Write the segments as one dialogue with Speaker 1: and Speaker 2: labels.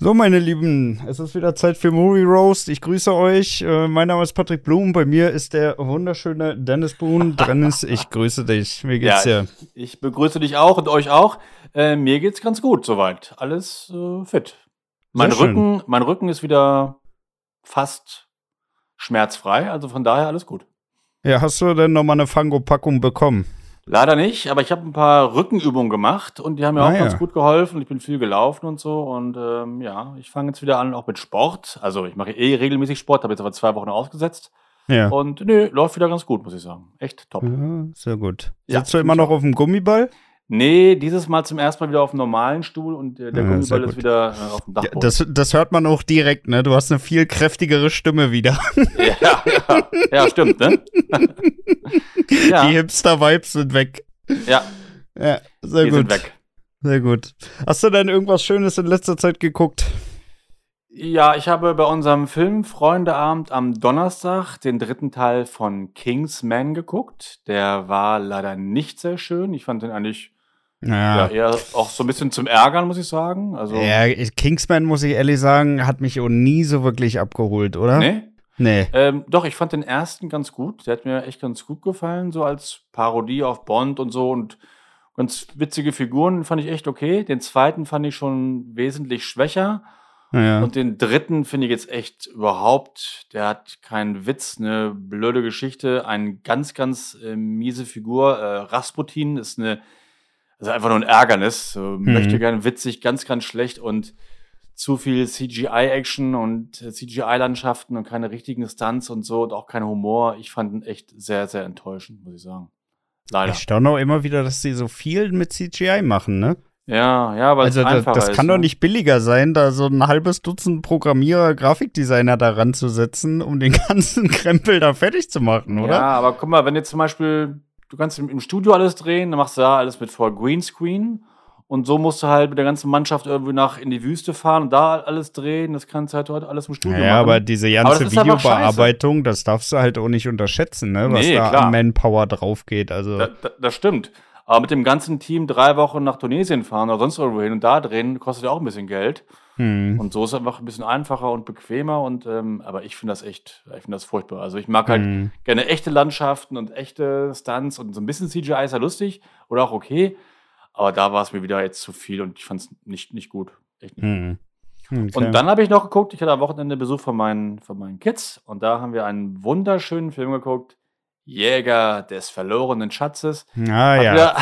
Speaker 1: So, meine Lieben, es ist wieder Zeit für Movie Roast. Ich grüße euch. Äh, mein Name ist Patrick Blum. Bei mir ist der wunderschöne Dennis Boone. Dennis, ich grüße dich. Wie geht's
Speaker 2: ja,
Speaker 1: dir?
Speaker 2: Ich, ich, begrüße dich auch und euch auch. Äh, mir geht's ganz gut soweit. Alles äh, fit. Mein Rücken, mein Rücken ist wieder fast schmerzfrei, also von daher alles gut.
Speaker 1: Ja, hast du denn nochmal eine Fango-Packung bekommen?
Speaker 2: Leider nicht, aber ich habe ein paar Rückenübungen gemacht und die haben mir ah, auch ja. ganz gut geholfen. Ich bin viel gelaufen und so. Und ähm, ja, ich fange jetzt wieder an, auch mit Sport. Also ich mache eh regelmäßig Sport, habe jetzt aber zwei Wochen ausgesetzt. Ja. Und nö, läuft wieder ganz gut, muss ich sagen. Echt top.
Speaker 1: Ja, sehr gut. Sitzt du immer noch auf dem Gummiball?
Speaker 2: Nee, dieses Mal zum ersten Mal wieder auf dem normalen Stuhl und der, der ja, Gummiball ist wieder äh, auf dem
Speaker 1: Dachboden. Ja, das, das hört man auch direkt, ne? Du hast eine viel kräftigere Stimme wieder.
Speaker 2: Ja, ja, ja stimmt, ne?
Speaker 1: ja. Die Hipster-Vibes sind weg.
Speaker 2: Ja.
Speaker 1: Ja, sehr
Speaker 2: Die
Speaker 1: gut.
Speaker 2: Sind weg.
Speaker 1: Sehr gut. Hast du denn irgendwas Schönes in letzter Zeit geguckt?
Speaker 2: Ja, ich habe bei unserem Film Freundeabend am Donnerstag den dritten Teil von Kingsman geguckt. Der war leider nicht sehr schön. Ich fand den eigentlich ja. ja. eher auch so ein bisschen zum Ärgern, muss ich sagen. Also,
Speaker 1: ja, Kingsman, muss ich ehrlich sagen, hat mich auch nie so wirklich abgeholt, oder?
Speaker 2: Nee?
Speaker 1: Nee.
Speaker 2: Ähm, doch, ich fand den ersten ganz gut. Der hat mir echt ganz gut gefallen, so als Parodie auf Bond und so und ganz witzige Figuren fand ich echt okay. Den zweiten fand ich schon wesentlich schwächer. Ja. Und den dritten finde ich jetzt echt überhaupt, der hat keinen Witz, eine blöde Geschichte, eine ganz, ganz äh, miese Figur. Äh, Rasputin ist eine, also einfach nur ein Ärgernis. Mhm. Möchte gerne witzig, ganz, ganz schlecht und zu viel CGI-Action und CGI-Landschaften und keine richtigen Stunts und so und auch kein Humor. Ich fand ihn echt sehr, sehr enttäuschend, muss ich sagen.
Speaker 1: Leider. Ich staune auch immer wieder, dass sie so viel mit CGI machen, ne?
Speaker 2: Ja, ja, weil
Speaker 1: also
Speaker 2: es
Speaker 1: einfacher das, das kann
Speaker 2: ist,
Speaker 1: doch ne? nicht billiger sein, da so ein halbes Dutzend Programmierer, Grafikdesigner daran zu setzen, um den ganzen Krempel da fertig zu machen, oder?
Speaker 2: Ja, aber guck mal, wenn jetzt zum Beispiel, du kannst im Studio alles drehen, dann machst du da alles mit vor Greenscreen und so musst du halt mit der ganzen Mannschaft irgendwie nach in die Wüste fahren und da alles drehen. Das kannst du halt heute alles im Studio
Speaker 1: ja,
Speaker 2: machen. Ja,
Speaker 1: aber diese ganze Videobearbeitung, das darfst du halt auch nicht unterschätzen, ne? Was
Speaker 2: nee,
Speaker 1: da
Speaker 2: klar.
Speaker 1: an Manpower drauf geht. Also.
Speaker 2: Da, da, das stimmt. Aber mit dem ganzen Team drei Wochen nach Tunesien fahren oder sonst irgendwo hin und da drehen, kostet ja auch ein bisschen Geld. Hm. Und so ist es einfach ein bisschen einfacher und bequemer. Und ähm, aber ich finde das echt, ich finde das furchtbar. Also ich mag halt hm. gerne echte Landschaften und echte Stunts und so ein bisschen CGI ist ja lustig oder auch okay. Aber da war es mir wieder jetzt zu viel und ich fand es nicht, nicht gut. Echt nicht. Hm. Okay. Und dann habe ich noch geguckt, ich hatte am Wochenende Besuch von meinen, von meinen Kids und da haben wir einen wunderschönen Film geguckt. Jäger des verlorenen Schatzes.
Speaker 1: Ah ja, wieder,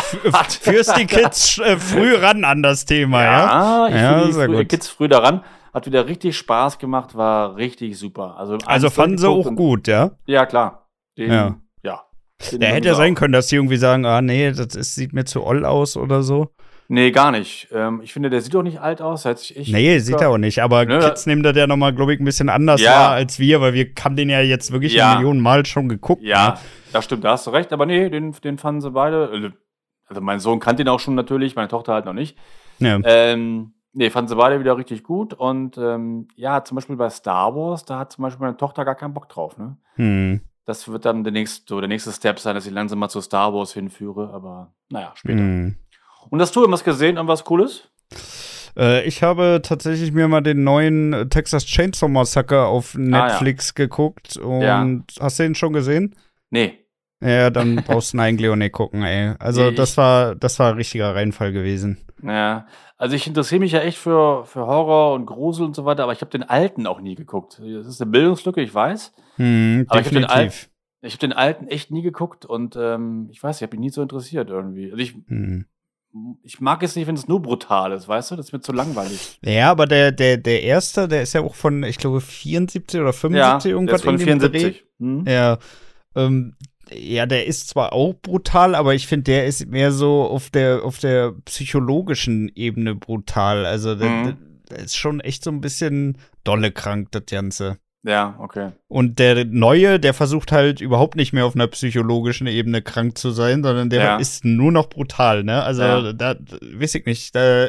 Speaker 1: führst die Kids äh, früh ran an das Thema,
Speaker 2: ja? Ja, ich ja, die früh, Kids früh daran. Hat wieder richtig Spaß gemacht, war richtig super. Also,
Speaker 1: also fanden sie auch gut, ja?
Speaker 2: Ja, klar.
Speaker 1: Den, ja.
Speaker 2: ja
Speaker 1: den hätte ja sein können, dass sie irgendwie sagen, ah nee, das ist, sieht mir zu oll aus oder so.
Speaker 2: Nee, gar nicht. Ähm, ich finde, der sieht auch nicht alt aus. Hat sich echt
Speaker 1: nee, sieht er auch nicht. Aber ne, Kids nehmen das ja nochmal, glaube ich, ein bisschen anders ja. wahr als wir, weil wir haben den ja jetzt wirklich ja. Millionen Mal schon geguckt.
Speaker 2: Ja, ne? das stimmt, da hast du recht. Aber nee, den, den fanden sie beide. Also, also mein Sohn kannte ihn auch schon natürlich, meine Tochter halt noch nicht. Ja. Ähm, nee, fanden sie beide wieder richtig gut. Und ähm, ja, zum Beispiel bei Star Wars, da hat zum Beispiel meine Tochter gar keinen Bock drauf. Ne?
Speaker 1: Hm.
Speaker 2: Das wird dann der nächste, so der nächste Step sein, dass ich langsam mal zu Star Wars hinführe. Aber naja, später. Hm. Und hast du irgendwas gesehen, irgendwas Cooles?
Speaker 1: Äh, ich habe tatsächlich mir mal den neuen Texas Chainsaw Massacre auf Netflix ah, ja. geguckt und ja. hast du den schon gesehen?
Speaker 2: Nee.
Speaker 1: Ja, dann brauchst du auch nicht gucken, ey. Also nee, das war, das war ein richtiger Reinfall gewesen.
Speaker 2: Ja, also ich interessiere mich ja echt für, für Horror und Grusel und so weiter, aber ich habe den alten auch nie geguckt. Das ist eine Bildungslücke, ich weiß.
Speaker 1: Hm,
Speaker 2: aber definitiv. ich habe den, Al hab den alten echt nie geguckt und ähm, ich weiß, ich habe ihn nie so interessiert irgendwie. Also ich, hm ich mag es nicht, wenn es nur brutal ist, weißt du? Das wird zu langweilig.
Speaker 1: Ja, aber der, der, der erste, der ist ja auch von, ich glaube, 74 oder 75
Speaker 2: ja,
Speaker 1: irgendwas.
Speaker 2: Der ist von 74. Hm?
Speaker 1: Ja. Ähm, ja, der ist zwar auch brutal, aber ich finde, der ist mehr so auf der, auf der psychologischen Ebene brutal. Also, der, mhm. der ist schon echt so ein bisschen dolle krank, das Ganze.
Speaker 2: Ja, okay.
Speaker 1: Und der Neue, der versucht halt überhaupt nicht mehr auf einer psychologischen Ebene krank zu sein, sondern der
Speaker 2: Ja.
Speaker 1: ist nur noch brutal, ne? Also,
Speaker 2: Ja.
Speaker 1: da, weiß ich nicht, da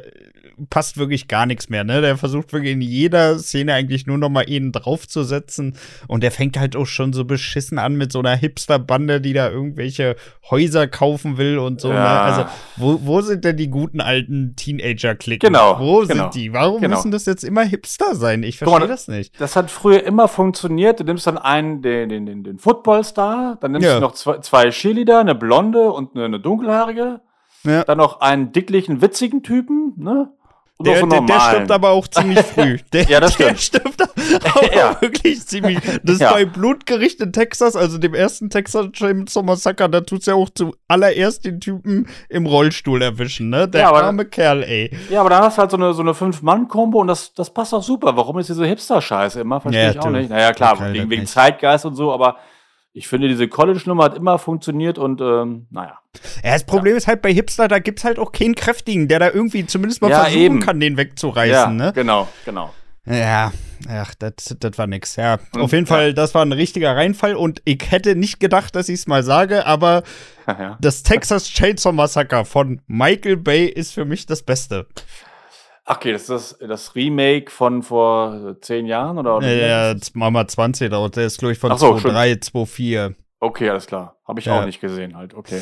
Speaker 1: passt wirklich gar nichts mehr, ne? Der versucht wirklich in jeder Szene eigentlich nur noch mal ihn draufzusetzen. Und der fängt halt auch schon so beschissen an mit so einer Hipster-Bande, die da irgendwelche Häuser kaufen will und so, ne?
Speaker 2: Ja.
Speaker 1: Also, wo, wo sind denn die guten alten Teenager-Klicken?
Speaker 2: Genau,
Speaker 1: Wo
Speaker 2: genau,
Speaker 1: sind die? Warum
Speaker 2: genau.
Speaker 1: müssen das jetzt immer Hipster sein? Ich verstehe das nicht.
Speaker 2: Das hat früher immer funktioniert. Du nimmst dann einen, den, den, den, den Footballstar, dann nimmst
Speaker 1: Ja.
Speaker 2: du noch zwei, zwei Cheerleader, eine blonde und eine, eine dunkelhaarige,
Speaker 1: Ja.
Speaker 2: dann noch einen dicklichen, witzigen Typen, ne?
Speaker 1: Der,
Speaker 2: so
Speaker 1: der, der stirbt aber auch ziemlich früh. Der,
Speaker 2: Ja, das
Speaker 1: der
Speaker 2: stimmt.
Speaker 1: stirbt auch
Speaker 2: Ja.
Speaker 1: wirklich ziemlich. Das ist
Speaker 2: Ja.
Speaker 1: bei Blutgericht in Texas, also dem ersten Texas Chainsaw Massacre, da tut's ja auch zuallererst den Typen im Rollstuhl erwischen, ne? Der
Speaker 2: Ja, aber-
Speaker 1: arme Kerl, ey.
Speaker 2: Ja, aber dann hast du halt so eine, so eine Fünf-Mann-Kombo und das, das passt auch super. Warum ist diese Hipster-Scheiße immer? Verstehe
Speaker 1: Ja,
Speaker 2: ich auch
Speaker 1: du,
Speaker 2: nicht. Naja, klar, wegen, wegen. Zeitgeist und so, aber ich finde, diese College-Nummer hat immer funktioniert und ähm, naja.
Speaker 1: Ja, das Problem ist halt bei Hipster, da gibt's halt auch keinen Kräftigen, der da irgendwie zumindest mal
Speaker 2: Ja,
Speaker 1: versuchen
Speaker 2: eben.
Speaker 1: kann, den wegzureißen,
Speaker 2: ja,
Speaker 1: ne?
Speaker 2: genau, genau.
Speaker 1: Ja, ach, das das war nix. Ja,
Speaker 2: Und-
Speaker 1: auf jeden
Speaker 2: ja.
Speaker 1: Fall, das war ein richtiger Reinfall und ich hätte nicht gedacht, dass ich's mal sage, aber
Speaker 2: ja.
Speaker 1: das Texas Chainsaw Massacre von Michael Bay ist für mich das Beste.
Speaker 2: Okay, das ist das, das Remake von vor zehn Jahren oder?
Speaker 1: Ja, jetzt machen wir 20 draus. Der ist, glaube ich, von
Speaker 2: Ach so,
Speaker 1: 2.3, 2.4.
Speaker 2: das? Okay, alles klar. Habe ich
Speaker 1: Ja.
Speaker 2: auch nicht gesehen halt. Okay.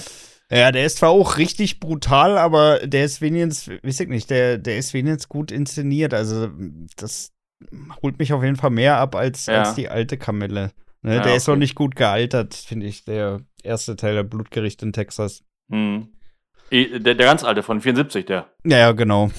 Speaker 1: Ja, der ist zwar auch richtig brutal, aber der ist wenigstens, weiß ich nicht, der, der ist wenigstens gut inszeniert. Also, das holt mich auf jeden Fall mehr ab als,
Speaker 2: Ja.
Speaker 1: als die alte Kamelle. Ne,
Speaker 2: Ja,
Speaker 1: der ist
Speaker 2: okay.
Speaker 1: noch nicht gut gealtert, finde ich, der erste Teil der Blutgericht in Texas.
Speaker 2: Hm. Eh, Der, der ganz alte von 74, der.
Speaker 1: Ja, ja, genau.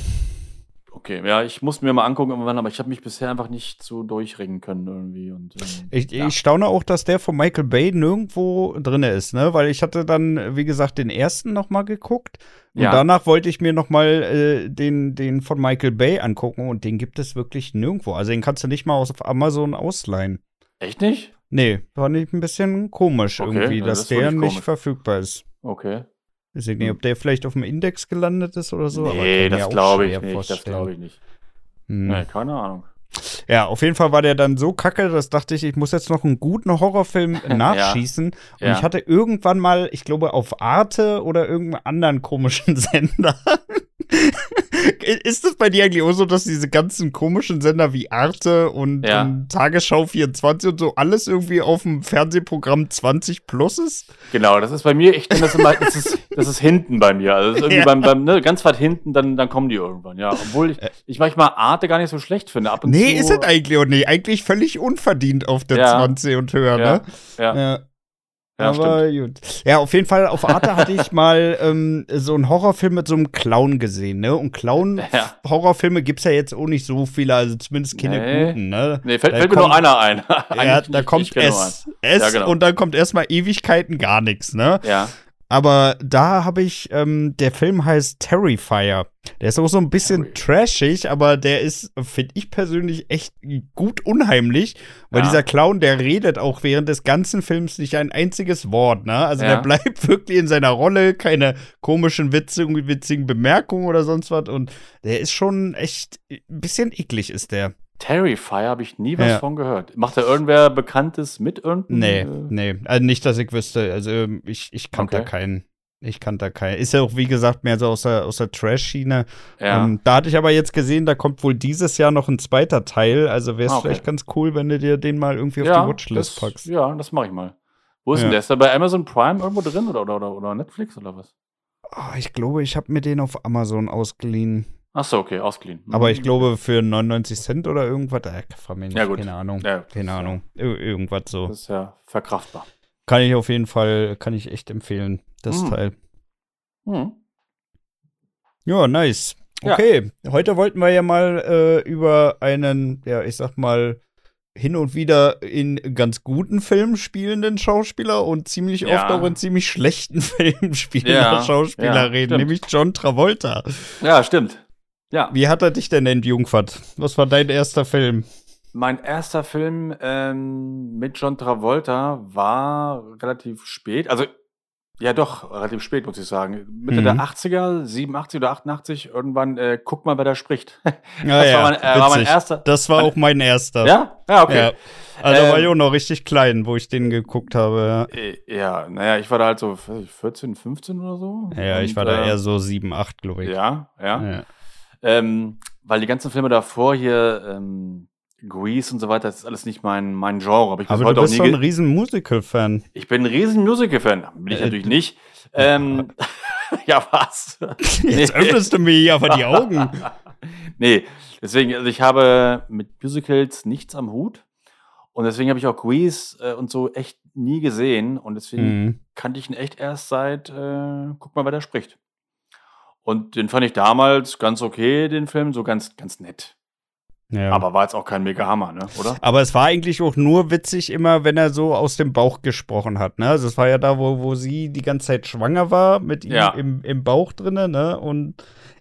Speaker 2: Okay, ja, ich muss mir mal angucken irgendwann, aber ich habe mich bisher einfach nicht so durchringen können irgendwie. Und, ähm,
Speaker 1: Ich,
Speaker 2: ja.
Speaker 1: ich staune auch, dass der von Michael Bay nirgendwo drin ist, ne? Weil ich hatte dann, wie gesagt, den ersten noch mal geguckt und
Speaker 2: Ja.
Speaker 1: danach wollte ich mir noch mal äh, den, den von Michael Bay angucken und den gibt es wirklich nirgendwo. Also den kannst du nicht mal auf Amazon ausleihen.
Speaker 2: Echt nicht?
Speaker 1: Nee, fand ich ein bisschen komisch
Speaker 2: Okay,
Speaker 1: irgendwie, dass
Speaker 2: das
Speaker 1: der nicht
Speaker 2: komisch.
Speaker 1: verfügbar ist.
Speaker 2: Okay.
Speaker 1: Ich weiß nicht, ob der vielleicht auf dem Index gelandet ist oder so.
Speaker 2: nee, das glaube ich nicht. Das glaube ich nicht.
Speaker 1: Hm.
Speaker 2: Nee, keine Ahnung.
Speaker 1: Ja, auf jeden Fall war der dann so kacke, dass dachte ich, ich muss jetzt noch einen guten Horrorfilm nachschießen. Und
Speaker 2: Ja.
Speaker 1: ich hatte irgendwann mal, ich glaube, auf Arte oder irgendeinem anderen komischen Sender. Ist das bei dir eigentlich auch so, dass diese ganzen komischen Sender wie Arte und,
Speaker 2: Ja.
Speaker 1: und Tagesschau 24 und so alles irgendwie auf dem Fernsehprogramm 20 plus ist?
Speaker 2: Genau, das ist bei mir, ich nenne das immer, das ist, das ist hinten bei mir. Also irgendwie
Speaker 1: Ja.
Speaker 2: beim, beim ne, ganz weit hinten, dann, dann kommen die irgendwann, ja. Obwohl ich, ich manchmal Arte gar nicht so schlecht finde. Ab und
Speaker 1: Nee,
Speaker 2: zu,
Speaker 1: ist es eigentlich auch nicht. Eigentlich völlig unverdient auf der
Speaker 2: Ja.
Speaker 1: 20 und höher, ne?
Speaker 2: ja, ja,
Speaker 1: Ja. Aber gut. Ja, auf jeden Fall, auf Arte hatte ich mal ähm, so einen Horrorfilm mit so einem Clown gesehen, ne? Und
Speaker 2: Ja.
Speaker 1: Clown-Horrorfilme gibt's ja jetzt auch nicht so viele, also zumindest keine
Speaker 2: Nee.
Speaker 1: guten, ne?
Speaker 2: Nee, fällt, fällt mir
Speaker 1: kommt-
Speaker 2: nur einer ein.
Speaker 1: Ja, da kommt
Speaker 2: ich
Speaker 1: S. S
Speaker 2: Ja, genau.
Speaker 1: und dann kommt erstmal Ewigkeiten gar nichts, ne?
Speaker 2: Ja.
Speaker 1: Aber da habe ich, ähm, der Film heißt Terrifier. Der ist auch so ein bisschen
Speaker 2: Terry.
Speaker 1: trashig, aber der ist, finde ich persönlich, echt gut unheimlich, weil
Speaker 2: Ja.
Speaker 1: dieser Clown, der redet auch während des ganzen Films nicht ein einziges Wort, ne? Also
Speaker 2: Ja.
Speaker 1: der bleibt wirklich in seiner Rolle, keine komischen Witze, irgendwie witzigen Bemerkungen oder sonst was und der ist schon echt ein bisschen eklig, ist der.
Speaker 2: Terrifier habe ich nie was
Speaker 1: Ja.
Speaker 2: von gehört. Macht da irgendwer Bekanntes mit irgendeinem?
Speaker 1: Nee,
Speaker 2: äh,
Speaker 1: nee, also nicht, dass ich wüsste, also ähm, ich, ich kannte da
Speaker 2: Okay.
Speaker 1: keinen. Ich kannte da keinen. Ist ja auch, wie gesagt, mehr so aus der, aus der Trash-Schiene.
Speaker 2: Ja.
Speaker 1: Ähm, da hatte ich aber jetzt gesehen, da kommt wohl dieses Jahr noch ein zweiter Teil. Also wäre es
Speaker 2: Ah, okay.
Speaker 1: vielleicht ganz cool, wenn du dir den mal irgendwie auf
Speaker 2: ja,
Speaker 1: die Watchlist
Speaker 2: das,
Speaker 1: packst.
Speaker 2: Ja, das mache ich mal. Wo ist
Speaker 1: Ja.
Speaker 2: denn der? Ist der bei Amazon Prime irgendwo drin oder, oder, oder, oder Netflix oder was?
Speaker 1: Oh, ich glaube, ich habe mir den auf Amazon ausgeliehen.
Speaker 2: Ach so, okay, ausgeliehen. Mhm.
Speaker 1: Aber ich glaube, für 99 Cent oder irgendwas, äh, nicht,
Speaker 2: Ja, gut.
Speaker 1: keine Ahnung.
Speaker 2: Ja,
Speaker 1: keine
Speaker 2: ja.
Speaker 1: Ahnung. Ir irgendwas so.
Speaker 2: Das ist ja verkraftbar.
Speaker 1: Kann ich auf jeden Fall, kann ich echt empfehlen, das
Speaker 2: Mhm.
Speaker 1: Teil.
Speaker 2: Hm.
Speaker 1: Ja, nice.
Speaker 2: Ja.
Speaker 1: Okay, heute wollten wir ja mal äh, über einen, ja, ich sag mal, hin und wieder in ganz guten Filmen spielenden Schauspieler und ziemlich
Speaker 2: Ja.
Speaker 1: oft auch in ziemlich schlechten Filmen spielender
Speaker 2: Ja,
Speaker 1: Schauspieler
Speaker 2: ja,
Speaker 1: reden,
Speaker 2: stimmt.
Speaker 1: nämlich John Travolta.
Speaker 2: Ja, stimmt. Ja,
Speaker 1: Wie hat er dich denn entjungfert? Was war dein erster Film?
Speaker 2: mein erster Film ähm, mit John Travolta war relativ spät. Also, Ja, doch, relativ spät, muss ich sagen. Mitte
Speaker 1: Mhm.
Speaker 2: der 80er, 87 oder 88, irgendwann, äh, guck mal, wer da spricht.
Speaker 1: Ja,
Speaker 2: das
Speaker 1: ja,
Speaker 2: war, mein, äh, war mein erster.
Speaker 1: Das war auch mein erster.
Speaker 2: Ja? Ja, okay.
Speaker 1: Ja. Also war
Speaker 2: Ähm,
Speaker 1: ich auch noch richtig klein, wo ich den geguckt habe.
Speaker 2: Äh, Ja, naja, ich war da halt so weiß ich, 14, 15 oder so.
Speaker 1: Ja, ja ich
Speaker 2: Und,
Speaker 1: war da
Speaker 2: äh,
Speaker 1: eher so 7, 8, glaube ich.
Speaker 2: Ja, ja.
Speaker 1: Ja.
Speaker 2: Ähm, weil die ganzen Filme davor hier, ähm, Grease und so weiter, das ist alles nicht mein, mein Genre. Aber ich,
Speaker 1: Aber du bist so ein riesen Musical-Fan.
Speaker 2: ich bin ein riesen Musical-Fan. Bin ich
Speaker 1: Äh,
Speaker 2: natürlich nicht. Ähm, ja, was?
Speaker 1: Jetzt öffnest du mir hier aber die Augen.
Speaker 2: nee, deswegen, also ich habe mit Musicals nichts am Hut. Und deswegen habe ich auch Grease äh, und so echt nie gesehen. Und deswegen
Speaker 1: Mhm.
Speaker 2: kannte ich ihn echt erst seit, äh, guck mal, wer da spricht. Und den fand ich damals ganz okay, den Film, so ganz, ganz nett.
Speaker 1: Ja.
Speaker 2: Aber war jetzt auch kein mega Hammer, ne? Oder?
Speaker 1: Aber es war eigentlich auch nur witzig immer, wenn er so aus dem Bauch gesprochen hat, ne? Also es war ja da, wo, wo sie die ganze Zeit schwanger war, mit ihm
Speaker 2: Ja.
Speaker 1: im, im Bauch drinne, ne? Und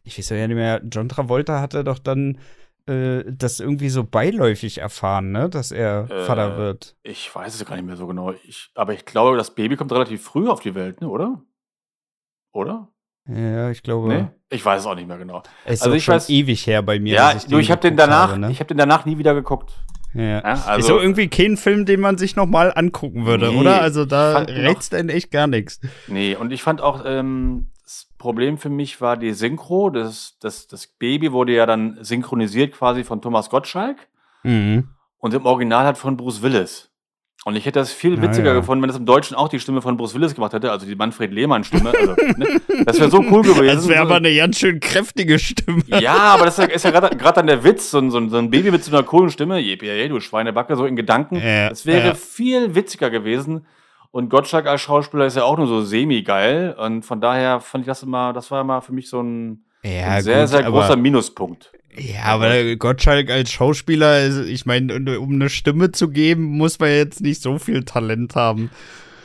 Speaker 1: ich weiß ja nicht mehr, John Travolta hatte doch dann äh, das irgendwie so beiläufig erfahren, ne? Dass er
Speaker 2: Äh,
Speaker 1: Vater wird.
Speaker 2: Ich weiß es gar nicht mehr so genau. Ich, aber ich glaube, das Baby kommt relativ früh auf die Welt, ne? Oder? Oder?
Speaker 1: Ja, ich glaube.
Speaker 2: Nee? Ich weiß es auch nicht mehr genau.
Speaker 1: Es ist
Speaker 2: Also ich
Speaker 1: schon
Speaker 2: weiß-
Speaker 1: ewig her bei mir.
Speaker 2: ja,
Speaker 1: dass
Speaker 2: nur ich habe den danach,
Speaker 1: habe, ne?
Speaker 2: ich habe den danach nie wieder geguckt.
Speaker 1: ja.
Speaker 2: Ja,
Speaker 1: ist
Speaker 2: also,
Speaker 1: so irgendwie kein Film, den man sich noch mal angucken würde,
Speaker 2: Nee,
Speaker 1: oder? Also da
Speaker 2: ich
Speaker 1: reizt einen echt gar nichts.
Speaker 2: nee, und ich fand auch, ähm, das Problem für mich war die Synchro. Das, das, das Baby wurde ja dann synchronisiert quasi von Thomas Gottschalk
Speaker 1: Mhm.
Speaker 2: und im Original halt von Bruce Willis. Und ich hätte das viel witziger
Speaker 1: ja.
Speaker 2: gefunden, wenn das im Deutschen auch die Stimme von Bruce Willis gemacht hätte, also die Manfred Lehmann-Stimme. Also, ne? Das wäre so cool gewesen.
Speaker 1: Das wäre aber eine ganz schön kräftige Stimme.
Speaker 2: Ja, aber das ist ja, gerade dann der Witz, so ein, so, ein, so ein Baby mit so einer coolen Stimme, jep, ja, ja, du Schweinebacke, so in Gedanken. Das wäre viel witziger gewesen. Und Gottschalk als Schauspieler ist ja auch nur so semi-geil. Und von daher fand ich das immer, das war immer für mich so ein,
Speaker 1: Ja,
Speaker 2: ein sehr,
Speaker 1: gut,
Speaker 2: sehr großer
Speaker 1: aber,
Speaker 2: Minuspunkt.
Speaker 1: Ja, aber Gottschalk als Schauspieler, also ich meine, um eine Stimme zu geben, muss man jetzt nicht so viel Talent haben.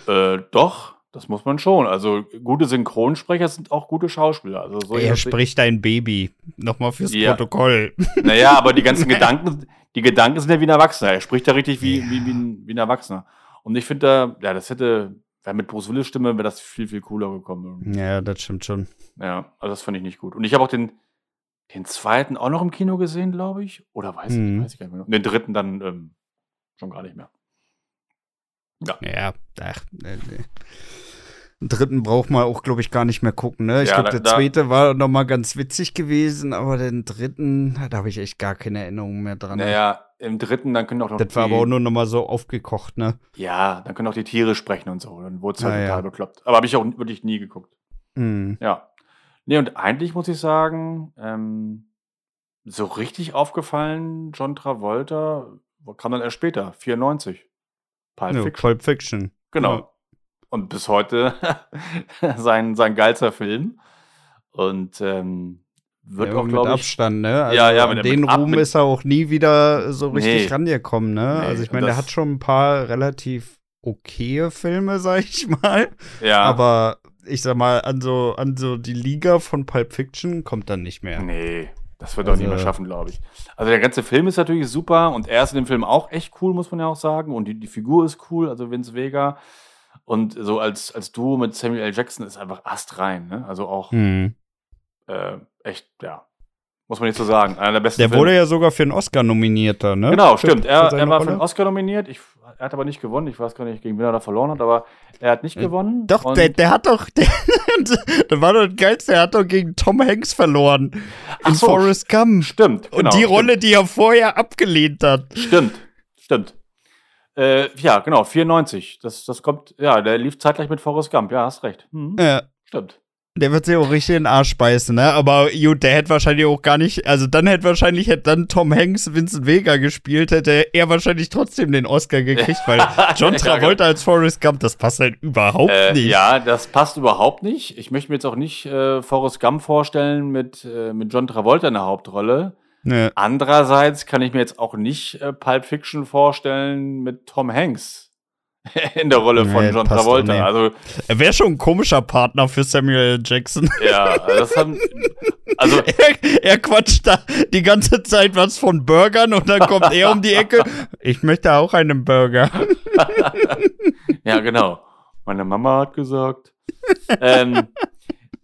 Speaker 2: Äh, doch, das muss man schon. Also gute Synchronsprecher sind auch gute Schauspieler. Also so
Speaker 1: er spricht ein Baby. Nochmal fürs
Speaker 2: Ja.
Speaker 1: Protokoll.
Speaker 2: Naja, aber die ganzen Gedanken, die Gedanken sind ja wie ein Erwachsener. Er spricht ja richtig wie, wie, wie, ein, wie ein Erwachsener. Und ich finde, da, ja, das hätte, ja, mit Bruce Willis Stimme wäre das viel, viel cooler gekommen.
Speaker 1: Ja, das stimmt schon.
Speaker 2: Ja, also das fand ich nicht gut. Und ich habe auch den, den zweiten auch noch im Kino gesehen, glaube ich. Oder weiß ich,
Speaker 1: Mhm.
Speaker 2: weiß ich gar nicht mehr. Und den dritten dann ähm, schon gar nicht mehr.
Speaker 1: Ja, ach, nee, nee. Den dritten braucht man auch, glaube ich, gar nicht mehr gucken. Ne? Ich
Speaker 2: Ja,
Speaker 1: glaube, der
Speaker 2: da-
Speaker 1: zweite war noch mal ganz witzig gewesen, aber den dritten, da habe ich echt gar keine Erinnerung mehr dran.
Speaker 2: Naja, im dritten, dann können auch noch
Speaker 1: das war aber auch nur noch mal so aufgekocht, ne?
Speaker 2: Ja, dann können auch die Tiere sprechen und so. Dann wurde es halt
Speaker 1: Ah, ja.
Speaker 2: total bekloppt. Aber habe ich auch wirklich nie geguckt.
Speaker 1: Hm.
Speaker 2: Ja. Nee, und eigentlich muss ich sagen, ähm, so richtig aufgefallen, John Travolta kam dann erst später, 94. Pulp
Speaker 1: Ja,
Speaker 2: Fiction.
Speaker 1: Pulp Fiction.
Speaker 2: Genau.
Speaker 1: Ja.
Speaker 2: Und bis heute sein, sein geilster Film. Und ähm, wird
Speaker 1: ja,
Speaker 2: auch,
Speaker 1: mit
Speaker 2: ich.
Speaker 1: Abstand, ne? Also
Speaker 2: Ja, ja, mit-
Speaker 1: den
Speaker 2: mit
Speaker 1: Ruhm
Speaker 2: mit-
Speaker 1: ist er auch nie wieder so richtig
Speaker 2: Nee.
Speaker 1: rangekommen, ne?
Speaker 2: Nee,
Speaker 1: also ich meine, der hat schon ein paar relativ okaye Filme, sag ich mal.
Speaker 2: Ja,
Speaker 1: Aber ich sag mal, an so, an so die Liga von Pulp Fiction kommt dann nicht mehr.
Speaker 2: Nee, das wird er auch nicht mehr
Speaker 1: Also-
Speaker 2: schaffen, glaube ich. Also der ganze Film ist natürlich super und er ist in dem Film auch echt cool, muss man ja auch sagen. Und die, die Figur ist cool, also Vince Vega. Und so als, als Duo mit Samuel L. Jackson ist einfach astrein, ne? Also auch
Speaker 1: Hm.
Speaker 2: äh, echt, ja, muss man nicht so sagen. Einer der besten
Speaker 1: Der
Speaker 2: Filme.
Speaker 1: wurde ja sogar für einen Oscar nominierter, ne?
Speaker 2: Genau,
Speaker 1: Für-
Speaker 2: stimmt.
Speaker 1: für
Speaker 2: Er, er war für
Speaker 1: Rolle.
Speaker 2: den Oscar nominiert. Ich, er hat aber nicht gewonnen. Ich weiß gar nicht, gegen wen er da verloren hat, aber er hat nicht gewonnen.
Speaker 1: Äh, Doch,
Speaker 2: Und-
Speaker 1: der, der hat doch, der, der war doch das Geilste, der hat doch gegen Tom Hanks verloren.
Speaker 2: Ach
Speaker 1: In
Speaker 2: so,
Speaker 1: Forrest Gump.
Speaker 2: Stimmt.
Speaker 1: Und
Speaker 2: genau,
Speaker 1: die
Speaker 2: stimmt.
Speaker 1: Rolle, die er vorher abgelehnt hat.
Speaker 2: Stimmt, stimmt. Äh, ja, genau, 94. Das, das kommt, ja, der lief zeitgleich mit Forrest Gump. Ja, hast recht. Mhm.
Speaker 1: Ja.
Speaker 2: Stimmt.
Speaker 1: Der wird sich auch richtig in den Arsch beißen, ne? Aber gut, der hätte wahrscheinlich auch gar nicht, also dann hätte wahrscheinlich, hätte dann Tom Hanks Vincent Vega gespielt, hätte er wahrscheinlich trotzdem den Oscar gekriegt, weil John Travolta als Forrest Gump, das passt halt überhaupt
Speaker 2: Äh,
Speaker 1: nicht.
Speaker 2: ja, das passt überhaupt nicht. Ich möchte mir jetzt auch nicht äh, Forrest Gump vorstellen mit, äh, mit John Travolta in der Hauptrolle.
Speaker 1: Ne.
Speaker 2: Andererseits kann ich mir jetzt auch nicht äh, Pulp Fiction vorstellen mit Tom Hanks in der Rolle von
Speaker 1: Nee,
Speaker 2: John Travolta.
Speaker 1: nicht.
Speaker 2: Also,
Speaker 1: Er wäre schon ein komischer Partner für Samuel. Jackson.
Speaker 2: ja, das haben, also,
Speaker 1: Er, er quatscht da die ganze Zeit was von Burgern und dann kommt er um die Ecke. Ich möchte auch einen Burger.
Speaker 2: ja, genau. Meine Mama hat gesagt, ähm,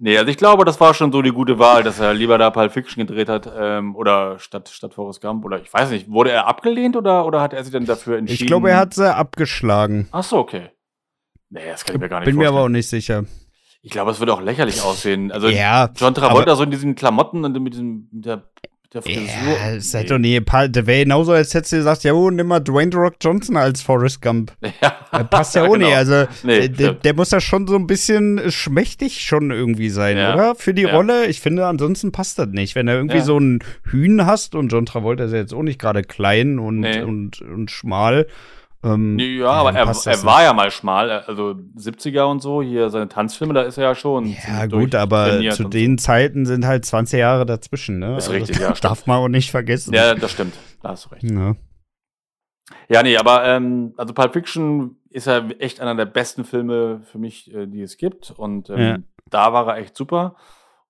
Speaker 2: nee, also ich glaube, das war schon so die gute Wahl, dass er lieber da Pulp Fiction gedreht hat ähm, oder statt, statt Forrest Gump oder ich weiß nicht, wurde er abgelehnt oder, oder hat er sich dann dafür entschieden?
Speaker 1: Ich glaube, er hat sie abgeschlagen.
Speaker 2: Ach so, okay. Nee, das kann ich mir gar nicht
Speaker 1: Bin mir
Speaker 2: vorstellen.
Speaker 1: aber auch nicht sicher.
Speaker 2: Ich glaube, es würde auch lächerlich aussehen. Also
Speaker 1: Ja,
Speaker 2: John Travolta so in diesen Klamotten und mit, diesem, mit, der, der Frisur.
Speaker 1: Ja, ist halt doch nie. Der wäre genauso, als hättest du gesagt, ja, oh, nimm mal Dwayne The Rock Johnson als Forrest Gump.
Speaker 2: Ja,
Speaker 1: passt ja auch
Speaker 2: genau.
Speaker 1: nicht. Also,
Speaker 2: Nee,
Speaker 1: der, der muss ja schon so ein bisschen schmächtig schon irgendwie sein,
Speaker 2: Ja.
Speaker 1: oder? Für die
Speaker 2: Ja.
Speaker 1: Rolle. Ich finde, ansonsten passt das nicht. Wenn du irgendwie
Speaker 2: Ja.
Speaker 1: so einen Hühn hast und John Travolta ist ja jetzt auch nicht gerade klein und,
Speaker 2: Nee.
Speaker 1: und, und schmal. Ähm,
Speaker 2: Ja, aber er, er war ja mal schmal, also 70er und so, hier seine Tanzfilme, da ist er ja schon.
Speaker 1: Ja, gut, aber zu den Zeiten sind halt 20 Jahre dazwischen, ne?
Speaker 2: Ist richtig, ja, stimmt.
Speaker 1: Darf man auch nicht vergessen.
Speaker 2: So. Ja, das stimmt, da hast du recht.
Speaker 1: Ja.
Speaker 2: Ja, nee, aber ähm, also Pulp Fiction ist ja echt einer der besten Filme für mich, äh, die es gibt. Und ähm,
Speaker 1: Ja.
Speaker 2: da war er echt super.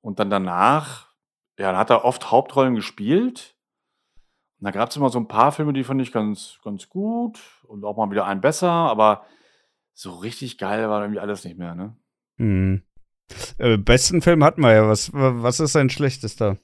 Speaker 2: Und dann danach, ja, dann hat er oft Hauptrollen gespielt. Und da gab es immer so ein paar Filme, die fand ich ganz, ganz gut und auch mal wieder einen besser, aber so richtig geil war irgendwie alles nicht mehr, ne?
Speaker 1: Mhm. Äh, besten Film hatten wir ja. Was, was ist sein schlechtester?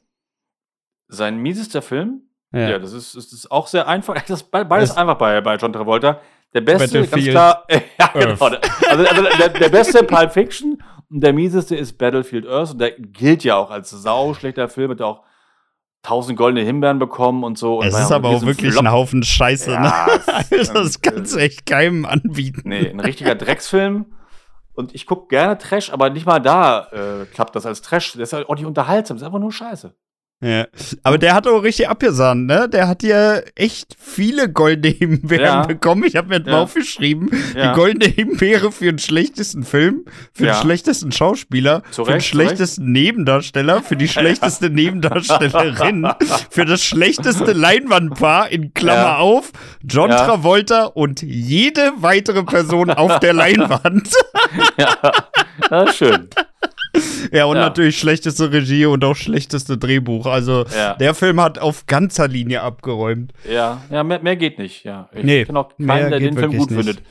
Speaker 2: Sein miesester Film, ja, das, ist, das ist auch sehr einfach. Das beides
Speaker 1: Es-
Speaker 2: einfach bei, bei John Travolta. Der beste, ganz klar, ja, genau. Also, also der, der beste Pulp Fiction und der mieseste ist Battlefield Earth und der gilt ja auch als sauschlechter Film, hat ja auch tausend goldene Himbeeren bekommen und so. Und
Speaker 1: Es
Speaker 2: ja
Speaker 1: ist aber auch wirklich
Speaker 2: Flop.
Speaker 1: ein Haufen Scheiße,
Speaker 2: Ja,
Speaker 1: ne?
Speaker 2: ist-
Speaker 1: Also, das kannst du echt keinem anbieten.
Speaker 2: Nee, ein richtiger Drecksfilm. Und ich gucke gerne Trash, aber nicht mal da äh, klappt das als Trash. Das ist halt auch nicht unterhaltsam, das ist einfach nur Scheiße.
Speaker 1: Ja. Aber der hat auch richtig abgesahnt, ne? Der hat ja echt viele goldene Himbeeren
Speaker 2: Ja.
Speaker 1: bekommen. Ich habe mir mal
Speaker 2: Ja.
Speaker 1: aufgeschrieben,
Speaker 2: Ja.
Speaker 1: die goldene Himbeere für den schlechtesten Film, für den schlechtesten Schauspieler,
Speaker 2: Zu
Speaker 1: für den schlechtesten Nebendarsteller, für die schlechteste Nebendarstellerin, für das schlechteste Leinwandpaar in Klammer auf, John. Travolta und jede weitere Person auf der Leinwand.
Speaker 2: ja, das ist schön.
Speaker 1: Ja, und
Speaker 2: Ja.
Speaker 1: natürlich schlechteste Regie und auch schlechteste Drehbuch. Also
Speaker 2: Ja.
Speaker 1: der Film hat auf ganzer Linie abgeräumt.
Speaker 2: Ja, ja mehr, mehr geht nicht. Ja. Ich
Speaker 1: Nee,
Speaker 2: kenne auch keinen,
Speaker 1: mehr
Speaker 2: der den Film gut
Speaker 1: nicht.
Speaker 2: findet.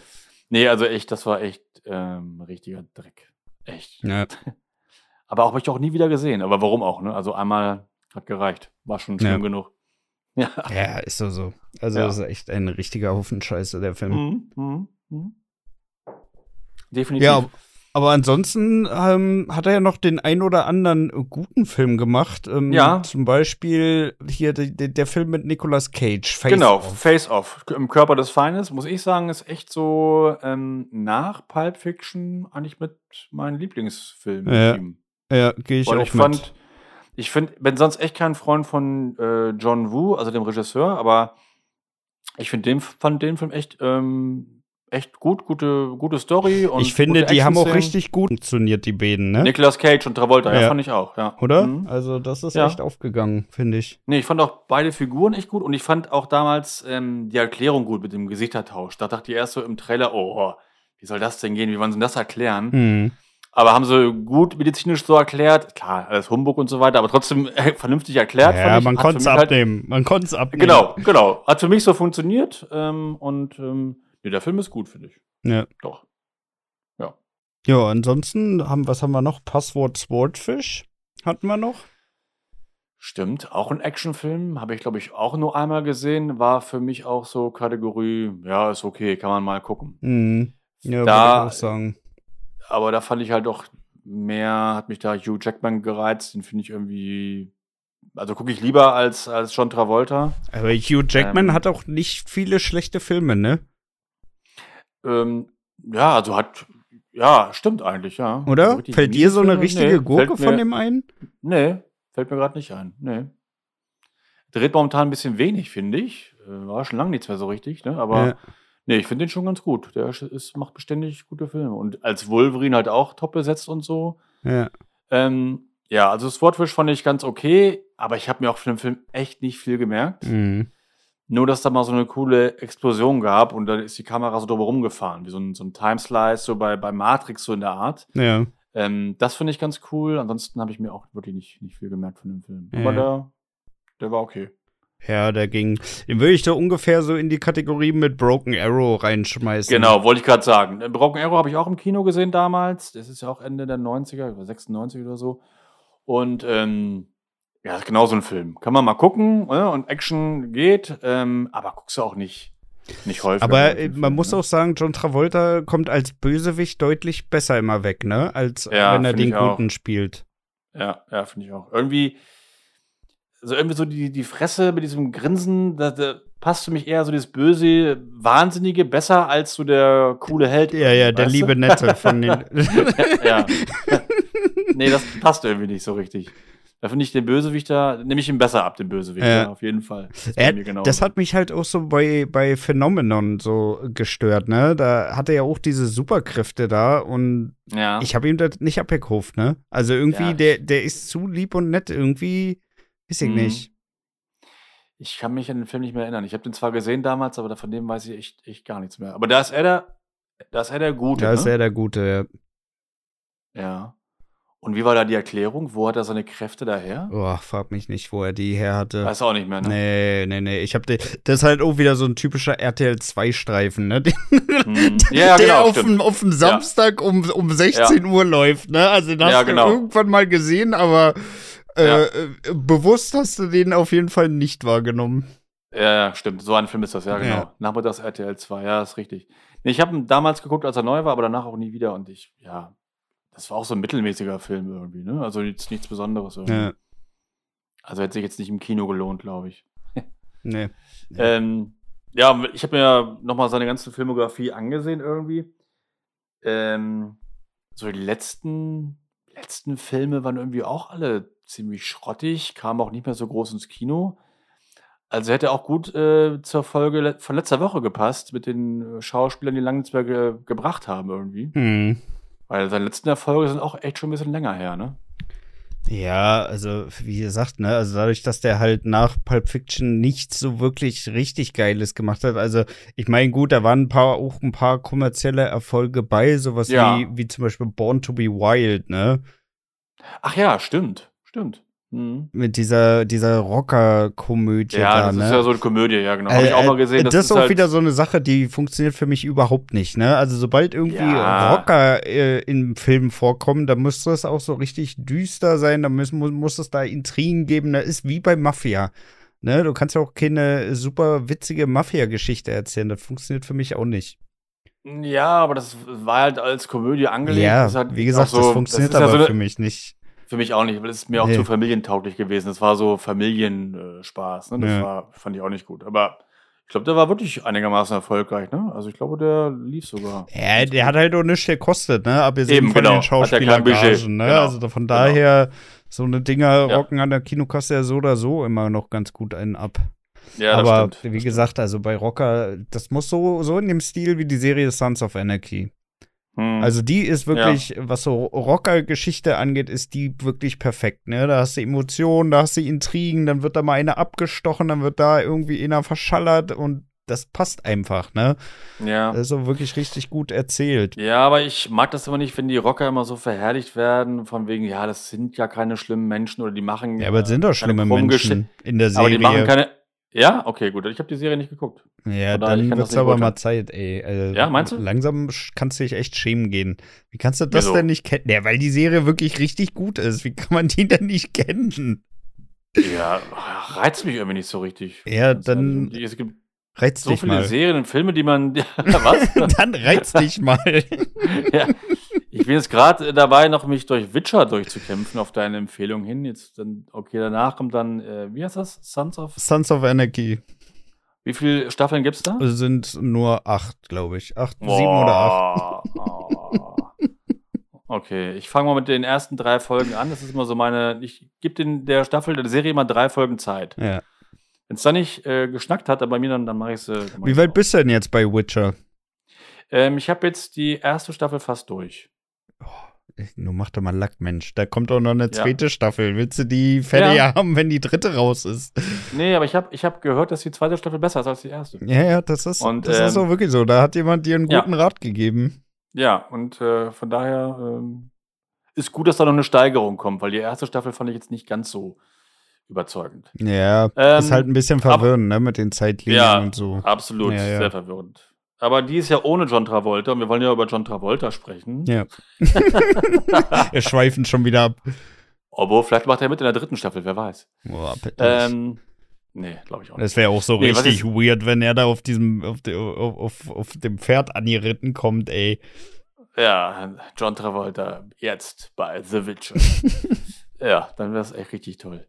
Speaker 2: Nee, also echt, das war echt ähm, richtiger Dreck. Echt.
Speaker 1: Ja.
Speaker 2: Aber auch habe ich auch nie wieder gesehen. Aber warum auch, ne? Also einmal hat gereicht. War schon schlimm genug. Ja.
Speaker 1: ja, ist so so. Also das ist echt ein richtiger Haufen Scheiße, der Film.
Speaker 2: Mhm, mhm, mhm. Definitiv.
Speaker 1: Ja, aber ansonsten ähm, hat er ja noch den ein oder anderen guten Film gemacht. Ähm,
Speaker 2: Ja.
Speaker 1: Zum Beispiel hier de, de, der Film mit Nicolas Cage. Face
Speaker 2: genau,
Speaker 1: Off.
Speaker 2: Face Off. Im Körper des Feindes, muss ich sagen, ist echt so ähm, nach Pulp Fiction eigentlich mit meinem Lieblingsfilm.
Speaker 1: Ja. Ja, gehe ich
Speaker 2: Weil
Speaker 1: auch
Speaker 2: ich
Speaker 1: mit.
Speaker 2: fand, ich finde, bin sonst echt kein Freund von äh, John Woo, also dem Regisseur, aber ich finde den, fand den Film echt, ähm, echt gut, gute, gute Story. Und
Speaker 1: ich finde, die haben auch richtig gut funktioniert, die beiden, ne?
Speaker 2: Nicolas Cage und Travolta, ja,
Speaker 1: Ja.
Speaker 2: fand ich auch, ja.
Speaker 1: Oder?
Speaker 2: Mhm.
Speaker 1: Also das ist
Speaker 2: Ja.
Speaker 1: echt aufgegangen, finde ich.
Speaker 2: Nee, ich fand auch beide Figuren echt gut und ich fand auch damals ähm, die Erklärung gut mit dem Gesichtertausch. Da dachte ich erst so im Trailer, oh, wie soll das denn gehen? Wie wollen sie das erklären?
Speaker 1: Mhm.
Speaker 2: Aber haben sie gut medizinisch so erklärt. Klar, alles Humbug und so weiter, aber trotzdem äh, vernünftig erklärt.
Speaker 1: Ja,
Speaker 2: ich.
Speaker 1: man konnte es
Speaker 2: halt-
Speaker 1: abnehmen. Man konnte es abnehmen.
Speaker 2: Genau, genau. Hat für mich so funktioniert. Ähm, und ähm, nee, der Film ist gut, finde ich.
Speaker 1: Ja.
Speaker 2: Doch.
Speaker 1: Ja, ansonsten haben, was haben wir noch? Passwort Swordfish hatten wir noch.
Speaker 2: Stimmt, auch ein Actionfilm. Habe ich, glaube ich, auch nur einmal gesehen. War für mich auch so Kategorie, ja, ist okay, kann man mal gucken.
Speaker 1: Mhm. Ja,
Speaker 2: Da-
Speaker 1: ich auch sagen.
Speaker 2: Aber da fand ich halt auch mehr, hat mich da Hugh Jackman gereizt. Den finde ich irgendwie, also gucke ich lieber als, als John Travolta.
Speaker 1: Aber Hugh Jackman
Speaker 2: Ähm.
Speaker 1: hat auch nicht viele schlechte Filme, ne?
Speaker 2: Ähm, ja, also hat, ja, stimmt eigentlich, ja.
Speaker 1: Oder?
Speaker 2: Also
Speaker 1: Fällt dir so eine richtige
Speaker 2: Filme?
Speaker 1: Gurke
Speaker 2: fällt
Speaker 1: von
Speaker 2: mir,
Speaker 1: dem ein?
Speaker 2: Nee, fällt mir gerade nicht ein. Nee. Dreht momentan ein bisschen wenig, finde ich. Äh, War schon lange nichts mehr so richtig, ne? Aber
Speaker 1: Ja.
Speaker 2: nee, ich finde den schon ganz gut. Der ist, ist, macht beständig gute Filme. Und als Wolverine halt auch top besetzt und so.
Speaker 1: Ja.
Speaker 2: Ähm, ja, also Swordfish fand ich ganz okay, aber ich habe mir auch für den Film echt nicht viel gemerkt.
Speaker 1: Mhm.
Speaker 2: Nur, dass da mal so eine coole Explosion gab und dann ist die Kamera so drüber rumgefahren, wie so ein, so ein Timeslice, so bei, bei Matrix so in der Art.
Speaker 1: Ja.
Speaker 2: Ähm, das finde ich ganz cool. Ansonsten habe ich mir auch wirklich nicht, nicht viel gemerkt von dem Film.
Speaker 1: Ja.
Speaker 2: Aber der, der war okay.
Speaker 1: Ja, der ging. Den würde ich da ungefähr so in die Kategorie mit Broken Arrow reinschmeißen.
Speaker 2: Genau, wollte ich gerade sagen. Broken Arrow habe ich auch im Kino gesehen damals. Das ist ja auch Ende der 90er, 96 oder so. Und ähm, ja, ist genau so ein Film. Kann man mal gucken ne? und Action geht, ähm, aber guckst du auch nicht, nicht häufig.
Speaker 1: Aber äh, man muss ne? auch sagen, John Travolta kommt als Bösewicht deutlich besser immer weg, ne? Als
Speaker 2: Ja,
Speaker 1: wenn er den
Speaker 2: auch.
Speaker 1: Guten spielt.
Speaker 2: Ja, ja, finde ich auch. Irgendwie, also irgendwie so die, die Fresse mit diesem Grinsen, da, da passt für mich eher so dieses böse, wahnsinnige besser als so der coole Held.
Speaker 1: Ja, ja, der liebe Nette von den.
Speaker 2: ja. nee, das passt irgendwie nicht so richtig. Da finde ich den Bösewichter, nehme ich ihn besser ab, den Bösewichter,
Speaker 1: Ja.
Speaker 2: auf jeden Fall. Das, ist genauso.
Speaker 1: das hat mich halt auch so bei, bei Phenomenon so gestört, ne? Da hat er ja auch diese Superkräfte da und
Speaker 2: ja.
Speaker 1: ich habe ihm das nicht abgekauft, ne? Also irgendwie,
Speaker 2: Ja.
Speaker 1: der, der ist zu lieb und nett, irgendwie, weiß ich
Speaker 2: Mhm.
Speaker 1: nicht.
Speaker 2: Ich kann mich an den Film nicht mehr erinnern. Ich habe den zwar gesehen damals, aber von dem weiß ich echt, echt gar nichts mehr. Aber da ist er der, da ist er der Gute.
Speaker 1: Da ist
Speaker 2: ne?
Speaker 1: er der Gute, ja.
Speaker 2: Ja. Und wie war da die Erklärung? Wo hat er seine Kräfte daher?
Speaker 1: Oh, frag mich nicht, wo er die her hatte.
Speaker 2: Weiß auch nicht mehr, ne?
Speaker 1: Nee, nee, nee. Ich hab den, das ist halt auch wieder so ein typischer RTL 2-Streifen, ne? Den,
Speaker 2: Hm. Ja, ja,
Speaker 1: der
Speaker 2: genau,
Speaker 1: auf, dem, auf dem Samstag um, um 16 Uhr läuft, ne? Also den hast
Speaker 2: Ja,
Speaker 1: du
Speaker 2: genau.
Speaker 1: irgendwann mal gesehen, aber äh,
Speaker 2: Ja.
Speaker 1: äh, bewusst hast du den auf jeden Fall nicht wahrgenommen.
Speaker 2: Ja, ja, stimmt. So ein Film ist das, ja, genau.
Speaker 1: Ja.
Speaker 2: Nachmittags RTL 2, ja, ist richtig. Ich habe ihn damals geguckt, als er neu war, aber danach auch nie wieder. Und ich, ja, das war auch so ein mittelmäßiger Film irgendwie, ne? Also jetzt nichts Besonderes irgendwie.
Speaker 1: Ja,
Speaker 2: Also hätte sich jetzt nicht im Kino gelohnt, glaube ich.
Speaker 1: nee.
Speaker 2: Ähm, ja, ich habe mir nochmal seine ganze Filmografie angesehen irgendwie. Ähm, so die letzten, letzten Filme waren irgendwie auch alle ziemlich schrottig, kamen auch nicht mehr so groß ins Kino. Also hätte auch gut äh, zur Folge von letzter Woche gepasst mit den äh, Schauspielern, die lange ge gebracht haben irgendwie.
Speaker 1: Hm.
Speaker 2: Weil seine letzten Erfolge sind auch echt schon ein bisschen länger her, ne?
Speaker 1: Ja, also wie gesagt, ne, also dadurch, dass der halt nach Pulp Fiction nichts so wirklich richtig Geiles gemacht hat. Also ich meine, gut, da waren ein paar auch ein paar kommerzielle Erfolge bei, sowas
Speaker 2: Ja.
Speaker 1: wie, wie zum Beispiel Born to be Wild, ne?
Speaker 2: Ach ja, stimmt, stimmt. Mhm.
Speaker 1: Mit dieser, dieser Rocker-Komödie
Speaker 2: Ja,
Speaker 1: da,
Speaker 2: das
Speaker 1: ne?
Speaker 2: ist ja so eine Komödie, ja, genau. Habe ich auch
Speaker 1: Äh,
Speaker 2: mal gesehen.
Speaker 1: Das, ist auch
Speaker 2: halt,
Speaker 1: wieder so eine Sache, die funktioniert für mich überhaupt nicht, ne? Also sobald irgendwie
Speaker 2: Ja.
Speaker 1: Rocker äh, im Film vorkommen, da müsste es auch so richtig düster sein, da muss, muss, muss es da Intrigen geben, da ist wie bei Mafia. Ne? Du kannst ja auch keine super witzige Mafia-Geschichte erzählen, das funktioniert für mich auch nicht.
Speaker 2: Ja, aber das war halt als Komödie angelegt.
Speaker 1: ja,
Speaker 2: Das halt
Speaker 1: wie gesagt,
Speaker 2: so,
Speaker 1: das funktioniert
Speaker 2: ja
Speaker 1: aber
Speaker 2: so eine,
Speaker 1: für mich nicht.
Speaker 2: Für mich auch nicht, weil es ist mir auch
Speaker 1: Nee.
Speaker 2: zu familientauglich gewesen. Das war so Familienspaß. Ne? Das
Speaker 1: Ja.
Speaker 2: war, fand ich auch nicht gut. Aber ich glaube, der war wirklich einigermaßen erfolgreich. Ne? Also ich glaube, der lief sogar.
Speaker 1: Ja, der hat halt auch nichts gekostet, ne? Abgesehen
Speaker 2: Eben,
Speaker 1: von
Speaker 2: genau.
Speaker 1: den Schauspielergagen, ne?
Speaker 2: Genau.
Speaker 1: Also von daher, so eine Dinger
Speaker 2: Ja.
Speaker 1: rocken an der Kinokasse ja so oder so immer noch ganz gut einen ab.
Speaker 2: Ja, das
Speaker 1: Aber
Speaker 2: stimmt.
Speaker 1: wie gesagt, also bei Rocker, das muss so, so in dem Stil wie die Serie Sons of Anarchy.
Speaker 2: Hm.
Speaker 1: Also die ist wirklich, was so Rocker-Geschichte angeht, ist die wirklich perfekt. Ne? Da hast du Emotionen, da hast du Intrigen, dann wird da mal einer abgestochen, dann wird da irgendwie einer verschallert und das passt einfach, ne?
Speaker 2: ja.
Speaker 1: Das ist so wirklich richtig gut erzählt.
Speaker 2: Ja, aber ich mag das immer nicht, wenn die Rocker immer so verherrlicht werden, von wegen, ja, das sind ja keine schlimmen Menschen oder die machen.
Speaker 1: Ja, aber es sind doch schlimme Menschen in der
Speaker 2: Geschi- Aber die machen
Speaker 1: Serie.
Speaker 2: keine. Ja, okay, gut. Ich habe die Serie nicht geguckt.
Speaker 1: Ja,
Speaker 2: ich
Speaker 1: dann wird's
Speaker 2: nicht
Speaker 1: aber mal. Zeit, ey. Also,
Speaker 2: Ja, meinst du?
Speaker 1: Langsam kannst du dich echt schämen gehen. Wie kannst du das
Speaker 2: Wieso?
Speaker 1: denn nicht kennen? Ja, weil die Serie wirklich richtig gut ist. Wie kann man die denn nicht kennen?
Speaker 2: Ja, reizt mich irgendwie nicht so richtig.
Speaker 1: Ja, dann.
Speaker 2: Es gibt
Speaker 1: reiz
Speaker 2: so
Speaker 1: dich
Speaker 2: viele
Speaker 1: mal.
Speaker 2: Serien und Filme, die man. Was?
Speaker 1: dann reiz dich mal.
Speaker 2: ja. Ich bin jetzt gerade dabei, noch mich durch Witcher durchzukämpfen auf deine Empfehlung hin. Jetzt dann, okay, danach kommt dann, äh, wie heißt das? Sons of.
Speaker 1: Sons of Anarchy
Speaker 2: Wie viele Staffeln gibt's da?
Speaker 1: sind nur acht, glaube ich. Acht, sieben oder acht.
Speaker 2: Oh. Okay, ich fange mal mit den ersten drei Folgen an. Das ist immer so meine. Ich gebe der Staffel, der Serie immer drei Folgen Zeit.
Speaker 1: Ja.
Speaker 2: Wenn es dann nicht äh, geschnackt hat, dann bei mir, dann, dann mache ich es. Äh,
Speaker 1: Wie weit bist du denn jetzt bei Witcher?
Speaker 2: Ähm, ich habe jetzt die erste Staffel fast durch.
Speaker 1: Nur mach doch mal Lack, Mensch. Da kommt doch noch eine
Speaker 2: Ja.
Speaker 1: zweite Staffel. Willst du die fertig
Speaker 2: Ja.
Speaker 1: haben, wenn die dritte raus ist?
Speaker 2: Nee, aber ich habe ich hab gehört, dass die zweite Staffel besser ist als die erste.
Speaker 1: Ja, ja, das ist,
Speaker 2: Und,
Speaker 1: das ist
Speaker 2: ähm,
Speaker 1: auch wirklich so. Da hat jemand dir einen
Speaker 2: ja.
Speaker 1: guten Rat gegeben.
Speaker 2: Ja, und äh, von daher ähm, ist gut, dass da noch eine Steigerung kommt, weil die erste Staffel fand ich jetzt nicht ganz so überzeugend.
Speaker 1: Ja,
Speaker 2: Ähm,
Speaker 1: ist halt ein bisschen verwirrend, ne, mit den Zeitlinien
Speaker 2: Ja,
Speaker 1: und so.
Speaker 2: absolut,
Speaker 1: Ja, ja.
Speaker 2: sehr verwirrend. Aber die ist ja ohne John Travolta und wir wollen ja über John Travolta sprechen.
Speaker 1: Ja. Wir schweifen schon wieder ab.
Speaker 2: Obwohl, vielleicht macht er mit in der dritten Staffel, wer weiß.
Speaker 1: Boah.
Speaker 2: Ähm, nee, glaube ich auch nicht.
Speaker 1: Das wäre auch so
Speaker 2: Nee,
Speaker 1: richtig weird, wenn er da auf diesem, auf, de, auf, auf, auf dem Pferd angeritten kommt, ey.
Speaker 2: Ja, John Travolta jetzt bei The Witcher. ja, dann wäre es echt richtig toll.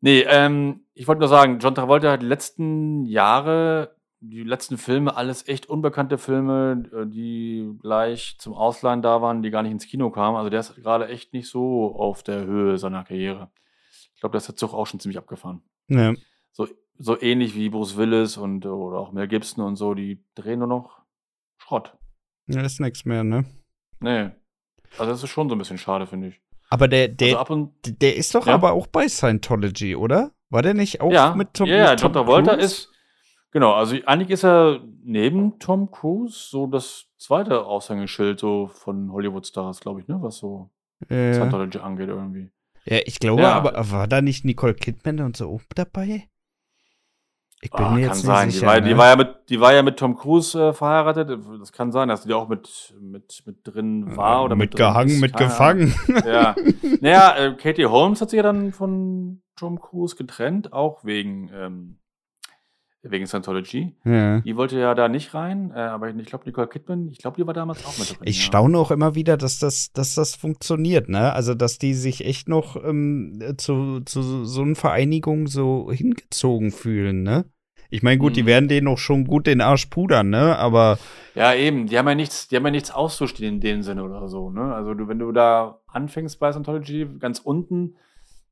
Speaker 2: Nee, ähm, ich wollte nur sagen, John Travolta hat die letzten Jahre, die letzten Filme, alles echt unbekannte Filme, äh, die gleich zum Ausleihen da waren, die gar nicht ins Kino kamen. Also der ist gerade echt nicht so auf der Höhe seiner Karriere. Ich glaube, da ist der Zug auch schon ziemlich abgefahren.
Speaker 1: Ja.
Speaker 2: So, so ähnlich wie Bruce Willis und oder auch Mel Gibson und so, die drehen nur noch Schrott.
Speaker 1: ja, ist nichts mehr, ne?
Speaker 2: Nee. Also das ist schon so ein bisschen schade, finde ich.
Speaker 1: Aber der, der,
Speaker 2: also und
Speaker 1: der ist doch
Speaker 2: Ja.
Speaker 1: aber auch bei Scientology, oder? War der nicht auch
Speaker 2: ja,
Speaker 1: mit Tom
Speaker 2: ja, ja,
Speaker 1: mit
Speaker 2: John
Speaker 1: Tom
Speaker 2: Travolta
Speaker 1: Cruise?
Speaker 2: ist genau, also eigentlich ist er neben Tom Cruise so das zweite Aushängeschild so von Hollywood Stars, glaube ich, ne, was so
Speaker 1: Ja.
Speaker 2: Scientology angeht irgendwie.
Speaker 1: ja, ich glaube,
Speaker 2: Ja.
Speaker 1: aber war da nicht Nicole Kidman und so auch dabei? Ich bin
Speaker 2: Ah,
Speaker 1: mir
Speaker 2: kann
Speaker 1: jetzt
Speaker 2: sein.
Speaker 1: nicht
Speaker 2: die,
Speaker 1: sicher.
Speaker 2: war,
Speaker 1: ne?
Speaker 2: die, war ja mit, die war ja mit Tom Cruise äh, verheiratet. Das kann sein, dass die auch mit, mit, mit drin war oder mit, ist.
Speaker 1: mitgefangen.
Speaker 2: Keine Ahnung. Ja. naja, äh, Katie Holmes hat sich ja dann von Tom Cruise getrennt, auch wegen, ähm, wegen Scientology.
Speaker 1: Ja.
Speaker 2: Die wollte ja da nicht rein, äh, aber ich glaube, Nicole Kidman, ich glaube, die war damals auch mit drin.
Speaker 1: Ich
Speaker 2: ja.
Speaker 1: staune auch immer wieder, dass das, dass das funktioniert, ne? Also, dass die sich echt noch ähm, zu, zu so einer Vereinigung so hingezogen fühlen, ne? Ich meine, gut, die
Speaker 2: Mhm.
Speaker 1: werden denen auch schon gut den Arsch pudern, ne? Aber
Speaker 2: Ja, eben, die haben ja nichts, die haben ja nichts auszustehen in dem Sinne oder so, ne? Also du, wenn du da anfängst bei Scientology, ganz unten,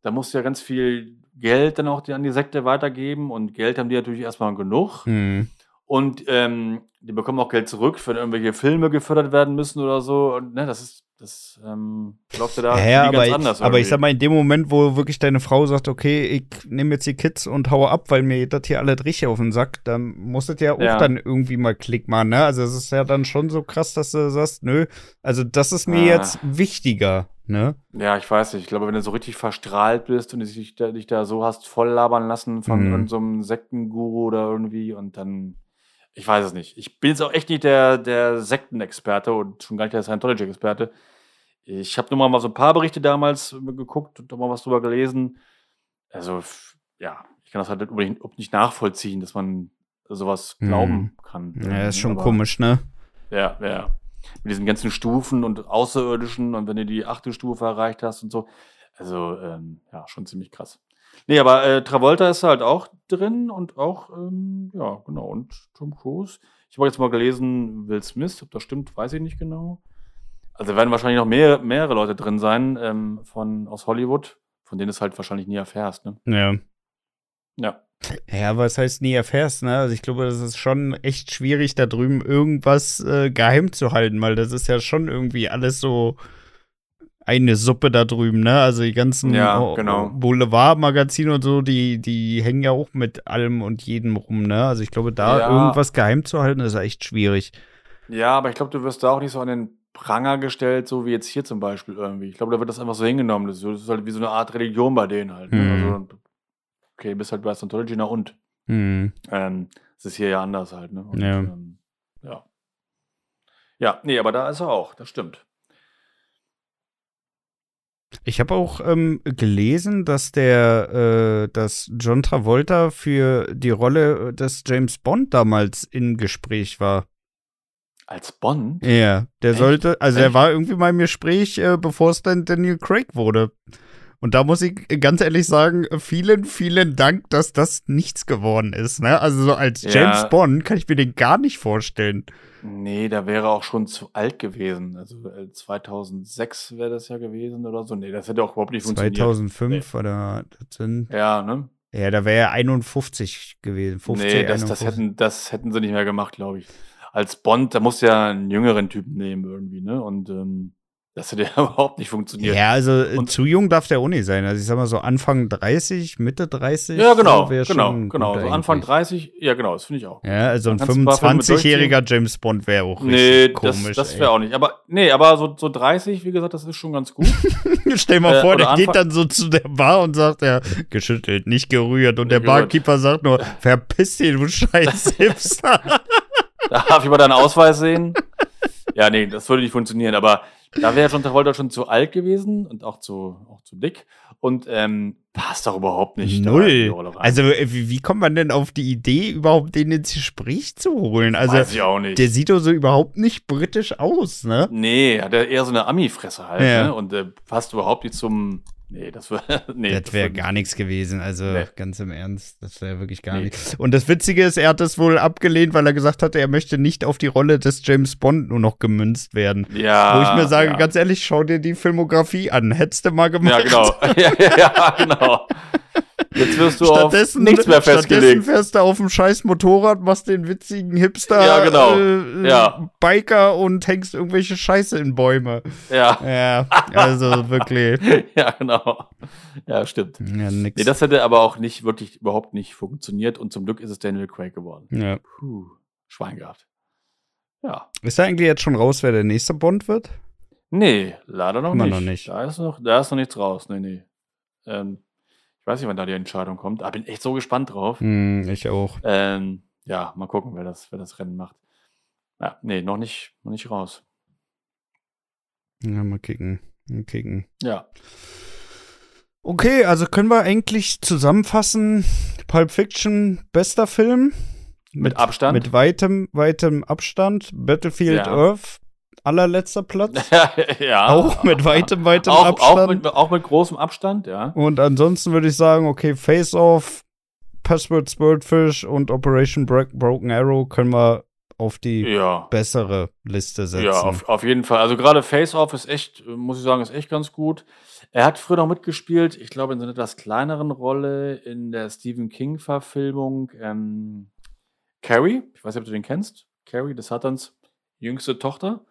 Speaker 2: da musst du ja ganz viel Geld dann auch die, an die Sekte weitergeben und Geld haben die natürlich erstmal genug.
Speaker 1: hm,
Speaker 2: Und ähm, die bekommen auch Geld zurück, wenn irgendwelche Filme gefördert werden müssen oder so. Und ne, das ist, das ähm, läuft ja da
Speaker 1: ja, aber,
Speaker 2: ganz
Speaker 1: ich,
Speaker 2: anders.
Speaker 1: aber ich sag mal, in dem Moment, wo wirklich deine Frau sagt, okay, ich nehme jetzt die Kids und haue ab, weil mir das hier alles richtig auf den Sack, dann muss das ja auch
Speaker 2: Ja.
Speaker 1: dann irgendwie mal Klick machen, ne? Also es ist ja dann schon so krass, dass du sagst, nö, also das ist mir
Speaker 2: Ah.
Speaker 1: jetzt wichtiger, ne?
Speaker 2: Ja, ich weiß nicht. Ich glaube, wenn du so richtig verstrahlt bist und dich da, dich da so hast voll labern lassen von
Speaker 1: Mhm.
Speaker 2: irgendeinem so einem Sektenguru oder irgendwie und dann, ich weiß es nicht. Ich bin jetzt auch echt nicht der, der Sektenexperte und schon gar nicht der Scientology-Experte. Ich habe nur mal so ein paar Berichte damals geguckt und mal was drüber gelesen. Also, ja, ich kann das halt überhaupt nicht nachvollziehen, dass man sowas
Speaker 1: Mhm.
Speaker 2: glauben kann.
Speaker 1: Ja, ist schon
Speaker 2: Aber-
Speaker 1: komisch, ne?
Speaker 2: ja, ja. Mit diesen ganzen Stufen und Außerirdischen und wenn du die achte Stufe erreicht hast und so. Also, ähm, ja, schon ziemlich krass. Nee, aber äh, Travolta ist halt auch drin und auch, ähm, ja, genau, und Tom Cruise. Ich habe jetzt mal gelesen, Will Smith, ob das stimmt, weiß ich nicht genau. Also werden wahrscheinlich noch mehr, mehrere Leute drin sein ähm, von, aus Hollywood, von denen du es halt wahrscheinlich nie erfährst, ne?
Speaker 1: Ja.
Speaker 2: Ja.
Speaker 1: Ja, was heißt nie erfährst, ne? Also ich glaube, das ist schon echt schwierig, da drüben irgendwas äh, geheim zu halten, weil das ist ja schon irgendwie alles so eine Suppe da drüben, ne? Also die ganzen
Speaker 2: Ja, genau.
Speaker 1: Boulevardmagazine und so, die, die hängen ja auch mit allem und jedem rum, ne? Also ich glaube, da
Speaker 2: Ja.
Speaker 1: irgendwas geheim zu halten, ist echt schwierig.
Speaker 2: Ja, aber ich glaube, du wirst da auch nicht so an den Pranger gestellt, so wie jetzt hier zum Beispiel irgendwie. Ich glaube, da wird das einfach so hingenommen. Das ist, so- das ist halt wie so eine Art Religion bei denen halt. Ne?
Speaker 1: Mhm.
Speaker 2: Also, okay, bist halt bei Scientology, na und.
Speaker 1: Hm.
Speaker 2: Ähm, das ist hier ja anders halt. Ne? Und,
Speaker 1: Ja.
Speaker 2: Ähm, ja. Ja, nee, aber da ist er auch, das stimmt.
Speaker 1: Ich habe auch ähm, gelesen, dass der, äh, dass John Travolta für die Rolle des James Bond damals im Gespräch war.
Speaker 2: Als Bond?
Speaker 1: Ja, der
Speaker 2: Echt?
Speaker 1: sollte, also er
Speaker 2: Echt?
Speaker 1: war irgendwie mal im Gespräch, äh, bevor es dann Daniel Craig wurde. Und da muss ich ganz ehrlich sagen, vielen, vielen Dank, dass das nichts geworden ist. Ne? Also so als
Speaker 2: Ja.
Speaker 1: James Bond kann ich mir den gar nicht vorstellen.
Speaker 2: Nee, da wäre er auch schon zu alt gewesen. Also äh, 2006 wäre das ja gewesen oder so. Nee, das hätte auch überhaupt nicht funktioniert.
Speaker 1: 2005 oder das sind,
Speaker 2: Ja, ne?
Speaker 1: ja, da wäre er 51 gewesen. 50,
Speaker 2: nee, das, das,
Speaker 1: 51.
Speaker 2: hätten, das hätten sie nicht mehr gemacht, glaube ich. Als Bond, da musst du ja einen jüngeren Typen nehmen irgendwie, ne? Und ähm, Das hätte ja überhaupt nicht funktioniert.
Speaker 1: Ja, also äh,
Speaker 2: Und-
Speaker 1: zu jung darf der nicht sein. Also ich sag mal so Anfang 30, Mitte 30.
Speaker 2: Ja, genau, genau,
Speaker 1: schon
Speaker 2: genau. So Anfang
Speaker 1: eigentlich.
Speaker 2: 30, ja, genau, das finde ich auch.
Speaker 1: Ja, also ein
Speaker 2: Dann kannst du ein paar Filme
Speaker 1: 25-jähriger James Bond wäre auch
Speaker 2: Nee,
Speaker 1: richtig
Speaker 2: das,
Speaker 1: komisch.
Speaker 2: das
Speaker 1: ey.
Speaker 2: wäre auch nicht. Aber nee, aber so, so 30, wie gesagt, das ist schon ganz gut.
Speaker 1: Stell mal
Speaker 2: Äh,
Speaker 1: vor, der geht
Speaker 2: Anfang-
Speaker 1: dann so zu der Bar und sagt, ja, geschüttelt, nicht gerührt. Und der
Speaker 2: gerührt.
Speaker 1: Barkeeper sagt nur, verpiss dich, du scheiß Hipster.
Speaker 2: Darf ich mal deinen Ausweis sehen? Ja, nee, das würde nicht funktionieren. Aber da wäre John Travolta schon zu alt gewesen und auch zu, auch zu dick. Und ähm, passt doch überhaupt nicht.
Speaker 1: Null. Also, äh, wie, wie kommt man denn auf die Idee, überhaupt den ins Gespräch zu holen? Also,
Speaker 2: Weiß ich auch nicht.
Speaker 1: der sieht doch so überhaupt nicht britisch aus, ne?
Speaker 2: nee, hat er eher so eine Ami-Fresse halt.
Speaker 1: Ja.
Speaker 2: Ne? Und äh, passt überhaupt nicht zum. Nee, das wäre. Nee,
Speaker 1: das wäre
Speaker 2: wär-
Speaker 1: gar nichts gewesen, also
Speaker 2: Nee.
Speaker 1: ganz im Ernst, das wäre wirklich gar
Speaker 2: Nee.
Speaker 1: nichts. Und das Witzige ist, er hat das wohl abgelehnt, weil er gesagt hatte, er möchte nicht auf die Rolle des James Bond nur noch gemünzt werden.
Speaker 2: Ja.
Speaker 1: Wo ich mir sage,
Speaker 2: ja.
Speaker 1: ganz ehrlich, schau dir die Filmografie an. Hättest du mal gemacht.
Speaker 2: Ja, genau. ja, ja, ja, genau. Jetzt wirst du
Speaker 1: Stattdessen,
Speaker 2: auf nichts mehr
Speaker 1: stattdessen
Speaker 2: festgelegt.
Speaker 1: fährst du auf dem scheiß Motorrad, machst den witzigen Hipster,
Speaker 2: Ja, genau.
Speaker 1: äh,
Speaker 2: Ja.
Speaker 1: Biker und hängst irgendwelche Scheiße in Bäume.
Speaker 2: Ja,
Speaker 1: Ja, also wirklich.
Speaker 2: ja, genau. Ja, stimmt.
Speaker 1: Ja, nix.
Speaker 2: Nee, das hätte aber auch nicht wirklich überhaupt nicht funktioniert und zum Glück ist es Daniel Craig geworden.
Speaker 1: ja.
Speaker 2: Puh, Schwein gehabt. Ja.
Speaker 1: Ist da eigentlich jetzt schon raus, wer der nächste Bond wird?
Speaker 2: Nee, leider noch
Speaker 1: Immer
Speaker 2: nicht.
Speaker 1: noch nicht.
Speaker 2: Da ist noch, da ist noch nichts raus. Nee, nee. Ähm, ich weiß nicht, wann da die Entscheidung kommt, aber bin echt so gespannt drauf.
Speaker 1: Hm, ich auch.
Speaker 2: Ähm, ja, mal gucken, wer das, wer das Rennen macht. Ja, nee, noch nicht, noch nicht raus.
Speaker 1: Ja, mal kicken. Mal kicken.
Speaker 2: Ja.
Speaker 1: Okay, also können wir eigentlich zusammenfassen: Pulp Fiction, bester Film.
Speaker 2: Mit Abstand.
Speaker 1: Mit weitem, weitem Abstand. Battlefield
Speaker 2: Ja.
Speaker 1: Earth, allerletzter Platz.
Speaker 2: ja.
Speaker 1: Auch mit weitem, weitem
Speaker 2: auch,
Speaker 1: Abstand.
Speaker 2: Auch mit, auch mit großem Abstand, ja.
Speaker 1: Und ansonsten würde ich sagen, okay, Face Off, Password Swordfish und Operation Bro Broken Arrow können wir auf die
Speaker 2: Ja.
Speaker 1: bessere Liste setzen.
Speaker 2: Ja, auf, auf jeden Fall. Also gerade Face Off ist echt, muss ich sagen, ist echt ganz gut. Er hat früher noch mitgespielt, ich glaube in so einer etwas kleineren Rolle in der Stephen King-Verfilmung ähm, Carrie. Ich weiß nicht, ob du den kennst. Carrie des Satans jüngste Tochter.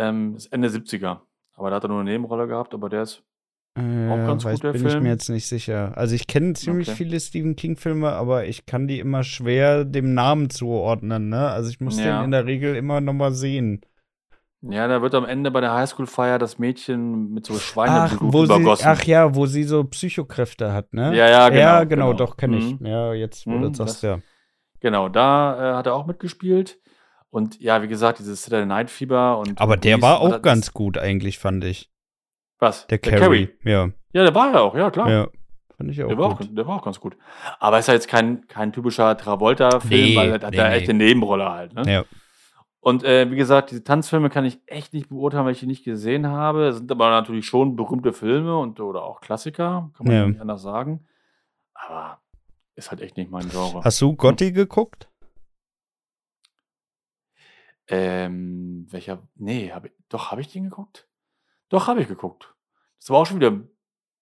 Speaker 2: Ähm, ist Ende 70er. Aber da hat er nur eine Nebenrolle gehabt, aber der ist.
Speaker 1: äh,
Speaker 2: auch ganz
Speaker 1: weiß,
Speaker 2: gut, der
Speaker 1: bin ich
Speaker 2: Film.
Speaker 1: mir jetzt nicht sicher. Also ich kenne ziemlich
Speaker 2: Okay.
Speaker 1: viele Stephen King-Filme, aber ich kann die immer schwer dem Namen zuordnen. Ne? Also ich muss
Speaker 2: Ja.
Speaker 1: den in der Regel immer noch mal sehen.
Speaker 2: Ja, da wird am Ende bei der Highschool-Feier das Mädchen mit so
Speaker 1: Ach,
Speaker 2: Schweineblut
Speaker 1: sie,
Speaker 2: übergossen.
Speaker 1: ach ja, wo sie so Psychokräfte hat, ne?
Speaker 2: Ja, ja, genau,
Speaker 1: Ja, genau,
Speaker 2: genau.
Speaker 1: doch, kenne ich.
Speaker 2: Mhm.
Speaker 1: Ja, jetzt, wo
Speaker 2: Mhm,
Speaker 1: du das sagst, ja.
Speaker 2: Genau, da äh, hat er auch mitgespielt. Und ja, wie gesagt, dieses Saturday Night Fieber und.
Speaker 1: Aber
Speaker 2: und
Speaker 1: der
Speaker 2: Police-
Speaker 1: war auch ganz gut eigentlich, fand ich.
Speaker 2: Was?
Speaker 1: Der, Carrie. Ja,
Speaker 2: Ja, der war ja auch, ja, klar.
Speaker 1: ja. Fand ich auch
Speaker 2: der, war auch,
Speaker 1: gut.
Speaker 2: der war auch ganz gut. Aber ist ja jetzt kein, kein typischer Travolta-Film,
Speaker 1: Nee,
Speaker 2: weil er hat
Speaker 1: nee,
Speaker 2: da
Speaker 1: nee.
Speaker 2: echt eine Nebenrolle halt. Ne?
Speaker 1: Ja.
Speaker 2: Und äh, wie gesagt, diese Tanzfilme kann ich echt nicht beurteilen, weil ich die nicht gesehen habe. Sind aber natürlich schon berühmte Filme und oder auch Klassiker, kann man
Speaker 1: Ja.
Speaker 2: ja. nicht anders sagen. Aber ist halt echt nicht mein Genre.
Speaker 1: Hast du Gotti geguckt?
Speaker 2: Ähm, welcher? Nee, hab ich, doch, habe ich den geguckt? Doch, habe ich geguckt. Das war auch schon wieder ein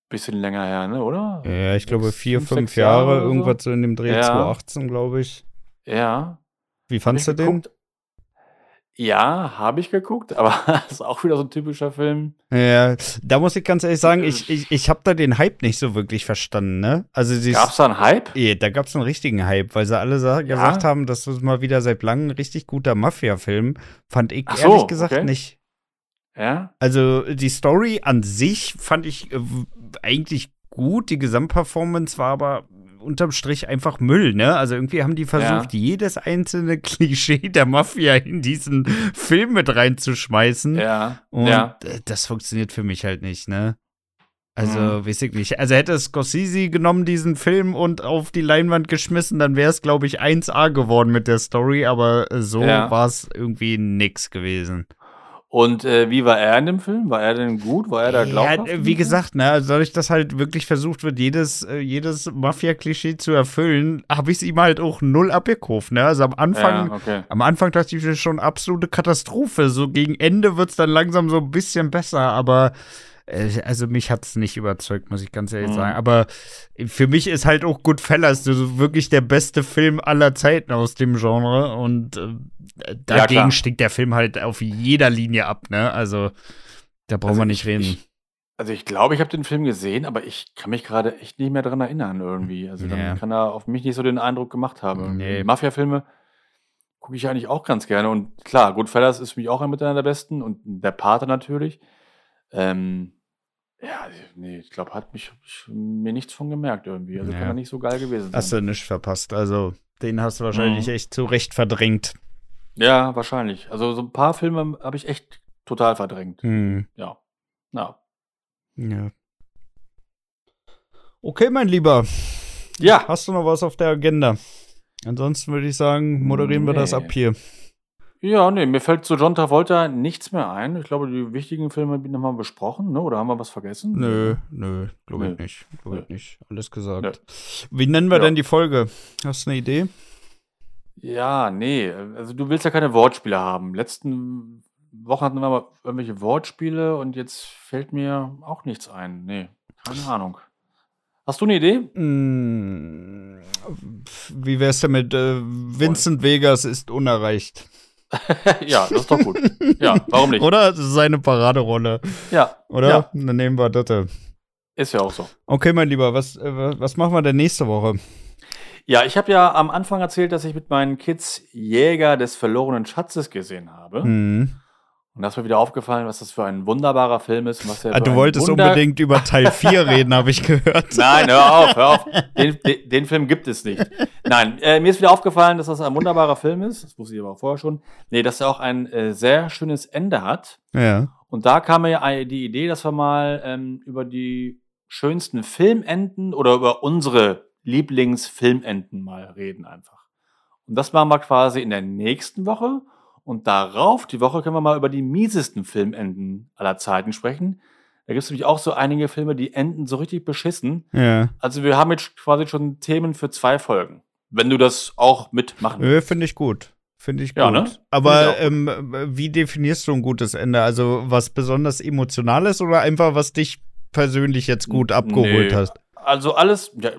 Speaker 2: bisschen länger her, ne, oder?
Speaker 1: Ja, ich glaube vier,
Speaker 2: fünf,
Speaker 1: fünf Jahre,
Speaker 2: so.
Speaker 1: irgendwas so in dem Dreh
Speaker 2: Ja.
Speaker 1: 2018, glaube ich.
Speaker 2: Ja.
Speaker 1: Wie
Speaker 2: Hab
Speaker 1: fandst du den?
Speaker 2: geguckt? Ja, habe ich geguckt, aber das ist auch wieder so ein typischer Film.
Speaker 1: Ja, da muss ich ganz ehrlich sagen, ich, ich, ich habe da den Hype nicht so wirklich verstanden, ne? Also
Speaker 2: Gab es da einen Hype?
Speaker 1: Eh, da gab es einen richtigen Hype, weil sie alle sa gesagt haben, das ist mal wieder seit langem ein richtig guter Mafia-Film. Fand ich
Speaker 2: so,
Speaker 1: ehrlich gesagt
Speaker 2: okay.
Speaker 1: nicht.
Speaker 2: Ja?
Speaker 1: Also die Story an sich fand ich äh, eigentlich gut. Die Gesamtperformance war aber unterm Strich einfach Müll, ne? Also irgendwie haben die versucht, jedes einzelne Klischee der Mafia in diesen Film mit reinzuschmeißen.
Speaker 2: Ja.
Speaker 1: Und
Speaker 2: ja.
Speaker 1: das funktioniert für mich halt nicht, ne? Also,
Speaker 2: Mhm.
Speaker 1: weiß ich nicht. Also hätte Scorsese genommen, diesen Film, und auf die Leinwand geschmissen, dann wäre es, glaube ich, 1A geworden mit der Story, aber äh, so
Speaker 2: Ja.
Speaker 1: war es irgendwie nix gewesen.
Speaker 2: Und äh, wie war er in dem Film? War er denn gut? War er da
Speaker 1: Ja,
Speaker 2: glaubhaft?
Speaker 1: äh,
Speaker 2: in
Speaker 1: wie gesagt, ne, also dadurch, dass halt wirklich versucht wird, jedes, äh, jedes Mafia-Klischee zu erfüllen, habe ich es ihm halt auch null abgekauft, ne? Also am? Anfang,
Speaker 2: Ja, okay.
Speaker 1: am Anfang dachte ich schon absolute Katastrophe. So gegen Ende wird es dann langsam so ein bisschen besser, aber äh, also mich hat es nicht überzeugt, muss ich ganz ehrlich
Speaker 2: Mhm.
Speaker 1: sagen. Aber für mich ist halt auch Goodfellas so wirklich der beste Film aller Zeiten aus dem Genre und äh, dagegen
Speaker 2: klar.
Speaker 1: stinkt der Film halt auf jeder Linie ab, ne? Also Da brauchen
Speaker 2: Also
Speaker 1: wir nicht
Speaker 2: ich-
Speaker 1: reden.
Speaker 2: Ich, also ich glaube, ich habe den Film gesehen, aber ich kann mich gerade echt nicht mehr dran erinnern irgendwie. Also dann
Speaker 1: Ja.
Speaker 2: kann er auf mich nicht so den Eindruck gemacht haben.
Speaker 1: Nee.
Speaker 2: Mafia-Filme gucke ich eigentlich auch ganz gerne. Und klar, Goodfellas ist für mich auch einer der besten und der Pate natürlich. Ähm, ja, nee, ich glaube, hat mich ich, mir nichts von gemerkt irgendwie. Also
Speaker 1: Ja.
Speaker 2: kann er nicht so geil gewesen sein.
Speaker 1: Hast du nicht verpasst. Also, den hast du wahrscheinlich
Speaker 2: Mhm.
Speaker 1: echt zu Recht verdrängt.
Speaker 2: Ja, wahrscheinlich. Also so ein paar Filme habe ich echt total verdrängt.
Speaker 1: Hm.
Speaker 2: Ja. Ja.
Speaker 1: Ja. Okay, mein Lieber.
Speaker 2: Ja.
Speaker 1: Hast du noch was auf der Agenda? Ansonsten würde ich sagen, moderieren wir das
Speaker 2: Nee.
Speaker 1: ab hier.
Speaker 2: Ja, nee, mir fällt zu John Travolta nichts mehr ein. Ich glaube, die wichtigen Filme haben wir besprochen, ne? Oder haben wir was vergessen?
Speaker 1: Nö, nö, glaube ich nicht. Glaube ich nicht. Alles gesagt.
Speaker 2: Nö.
Speaker 1: Wie nennen wir
Speaker 2: Ja.
Speaker 1: denn die Folge? Hast du eine Idee?
Speaker 2: Ja, nee. Also du willst ja keine Wortspiele haben. Letzten Wochen hatten wir mal irgendwelche Wortspiele und jetzt fällt mir auch nichts ein. Nee, keine Ahnung. Hast du eine Idee?
Speaker 1: Hm, wie wär's denn mit äh, Vincent Vegas ist unerreicht?
Speaker 2: ja, das ist doch gut. Ja, warum nicht?
Speaker 1: Oder? Das ist seine Paraderolle.
Speaker 2: Ja,
Speaker 1: Oder?
Speaker 2: Ja,
Speaker 1: Dann nehmen wir das.
Speaker 2: ist ja auch so.
Speaker 1: Okay, mein Lieber, was, äh, was machen wir denn nächste Woche?
Speaker 2: Ja, ich habe ja am Anfang erzählt, dass ich mit meinen Kids Jäger des verlorenen Schatzes gesehen habe.
Speaker 1: Hm.
Speaker 2: Und da ist mir wieder aufgefallen, was das für ein wunderbarer Film ist. Was
Speaker 1: Ah, du wolltest
Speaker 2: Wunder-
Speaker 1: unbedingt über Teil 4 reden, habe ich gehört.
Speaker 2: Nein, hör auf, hör auf. Den, den, den Film gibt es nicht. Nein, äh, mir ist wieder aufgefallen, dass das ein wunderbarer Film ist. Das wusste ich aber auch vorher schon. Nee, dass er auch ein äh, sehr schönes Ende hat.
Speaker 1: Ja.
Speaker 2: Und da kam mir ja die Idee, dass wir mal ähm, über die schönsten Filmenden oder über unsere Lieblingsfilmenden mal reden einfach. Und das machen wir quasi in der nächsten Woche. Und darauf, die Woche, können wir mal über die miesesten Filmenden aller Zeiten sprechen. Da gibt es nämlich auch so einige Filme, die enden so richtig beschissen.
Speaker 1: Ja.
Speaker 2: Also wir haben jetzt quasi schon Themen für zwei Folgen. Wenn du das auch mitmachen
Speaker 1: Nö, finde ich gut. Finde ich gut.
Speaker 2: Ja, ne?
Speaker 1: Aber ähm, wie definierst du ein gutes Ende? Also was besonders Emotionales oder einfach was dich persönlich jetzt gut abgeholt
Speaker 2: Nee.
Speaker 1: hast?
Speaker 2: Also alles, ja,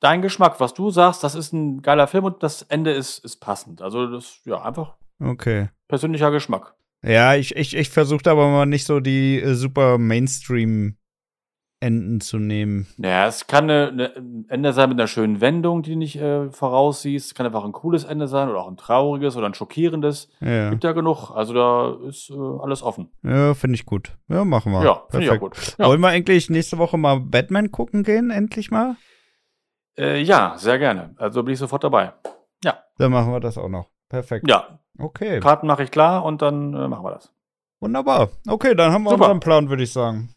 Speaker 2: dein Geschmack, was du sagst, das ist ein geiler Film und das Ende ist, ist passend. Also das, ja, einfach
Speaker 1: Okay.
Speaker 2: persönlicher Geschmack.
Speaker 1: Ja, ich, ich, ich versuchte aber mal nicht so die äh, super Mainstream-Enden zu nehmen.
Speaker 2: Naja, es kann ein Ende sein mit einer schönen Wendung, die du nicht äh, voraussiehst. Es kann einfach ein cooles Ende sein oder auch ein trauriges oder ein schockierendes.
Speaker 1: Ja,
Speaker 2: Gibt ja genug. Also da ist äh, alles offen.
Speaker 1: ja finde ich gut. Ja, machen wir.
Speaker 2: Ja, finde ich auch gut. Ja.
Speaker 1: Wollen wir eigentlich nächste Woche mal Batman gucken gehen, endlich mal?
Speaker 2: Äh, ja, sehr gerne. Also bin ich sofort dabei.
Speaker 1: Dann machen wir das auch noch. Perfekt.
Speaker 2: Ja,
Speaker 1: Okay,
Speaker 2: Karten mache ich klar und dann äh, machen wir das.
Speaker 1: wunderbar. Okay, dann haben wir
Speaker 2: Super.
Speaker 1: unseren Plan, würde ich sagen.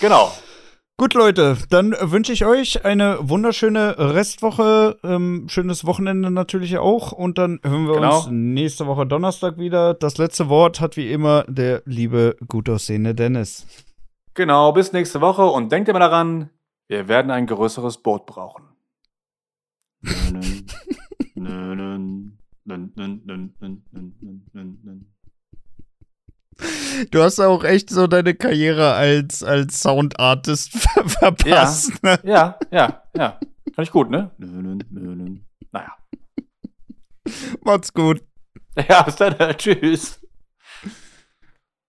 Speaker 2: Genau.
Speaker 1: Gut, Leute, dann wünsche ich euch eine wunderschöne Restwoche, ähm, schönes Wochenende natürlich auch und dann hören wir
Speaker 2: Genau.
Speaker 1: uns nächste Woche Donnerstag wieder. Das letzte Wort hat wie immer der liebe, gut aussehende Dennis.
Speaker 2: Genau, bis nächste Woche und denkt immer daran, wir werden ein größeres Boot brauchen.
Speaker 1: Du hast auch echt so deine Karriere als, als Soundartist ver verpasst. Ne?
Speaker 2: Ja, ja, ja. Fand ich gut, ne? Naja.
Speaker 1: Macht's gut.
Speaker 2: Ja, bis dann. Tschüss.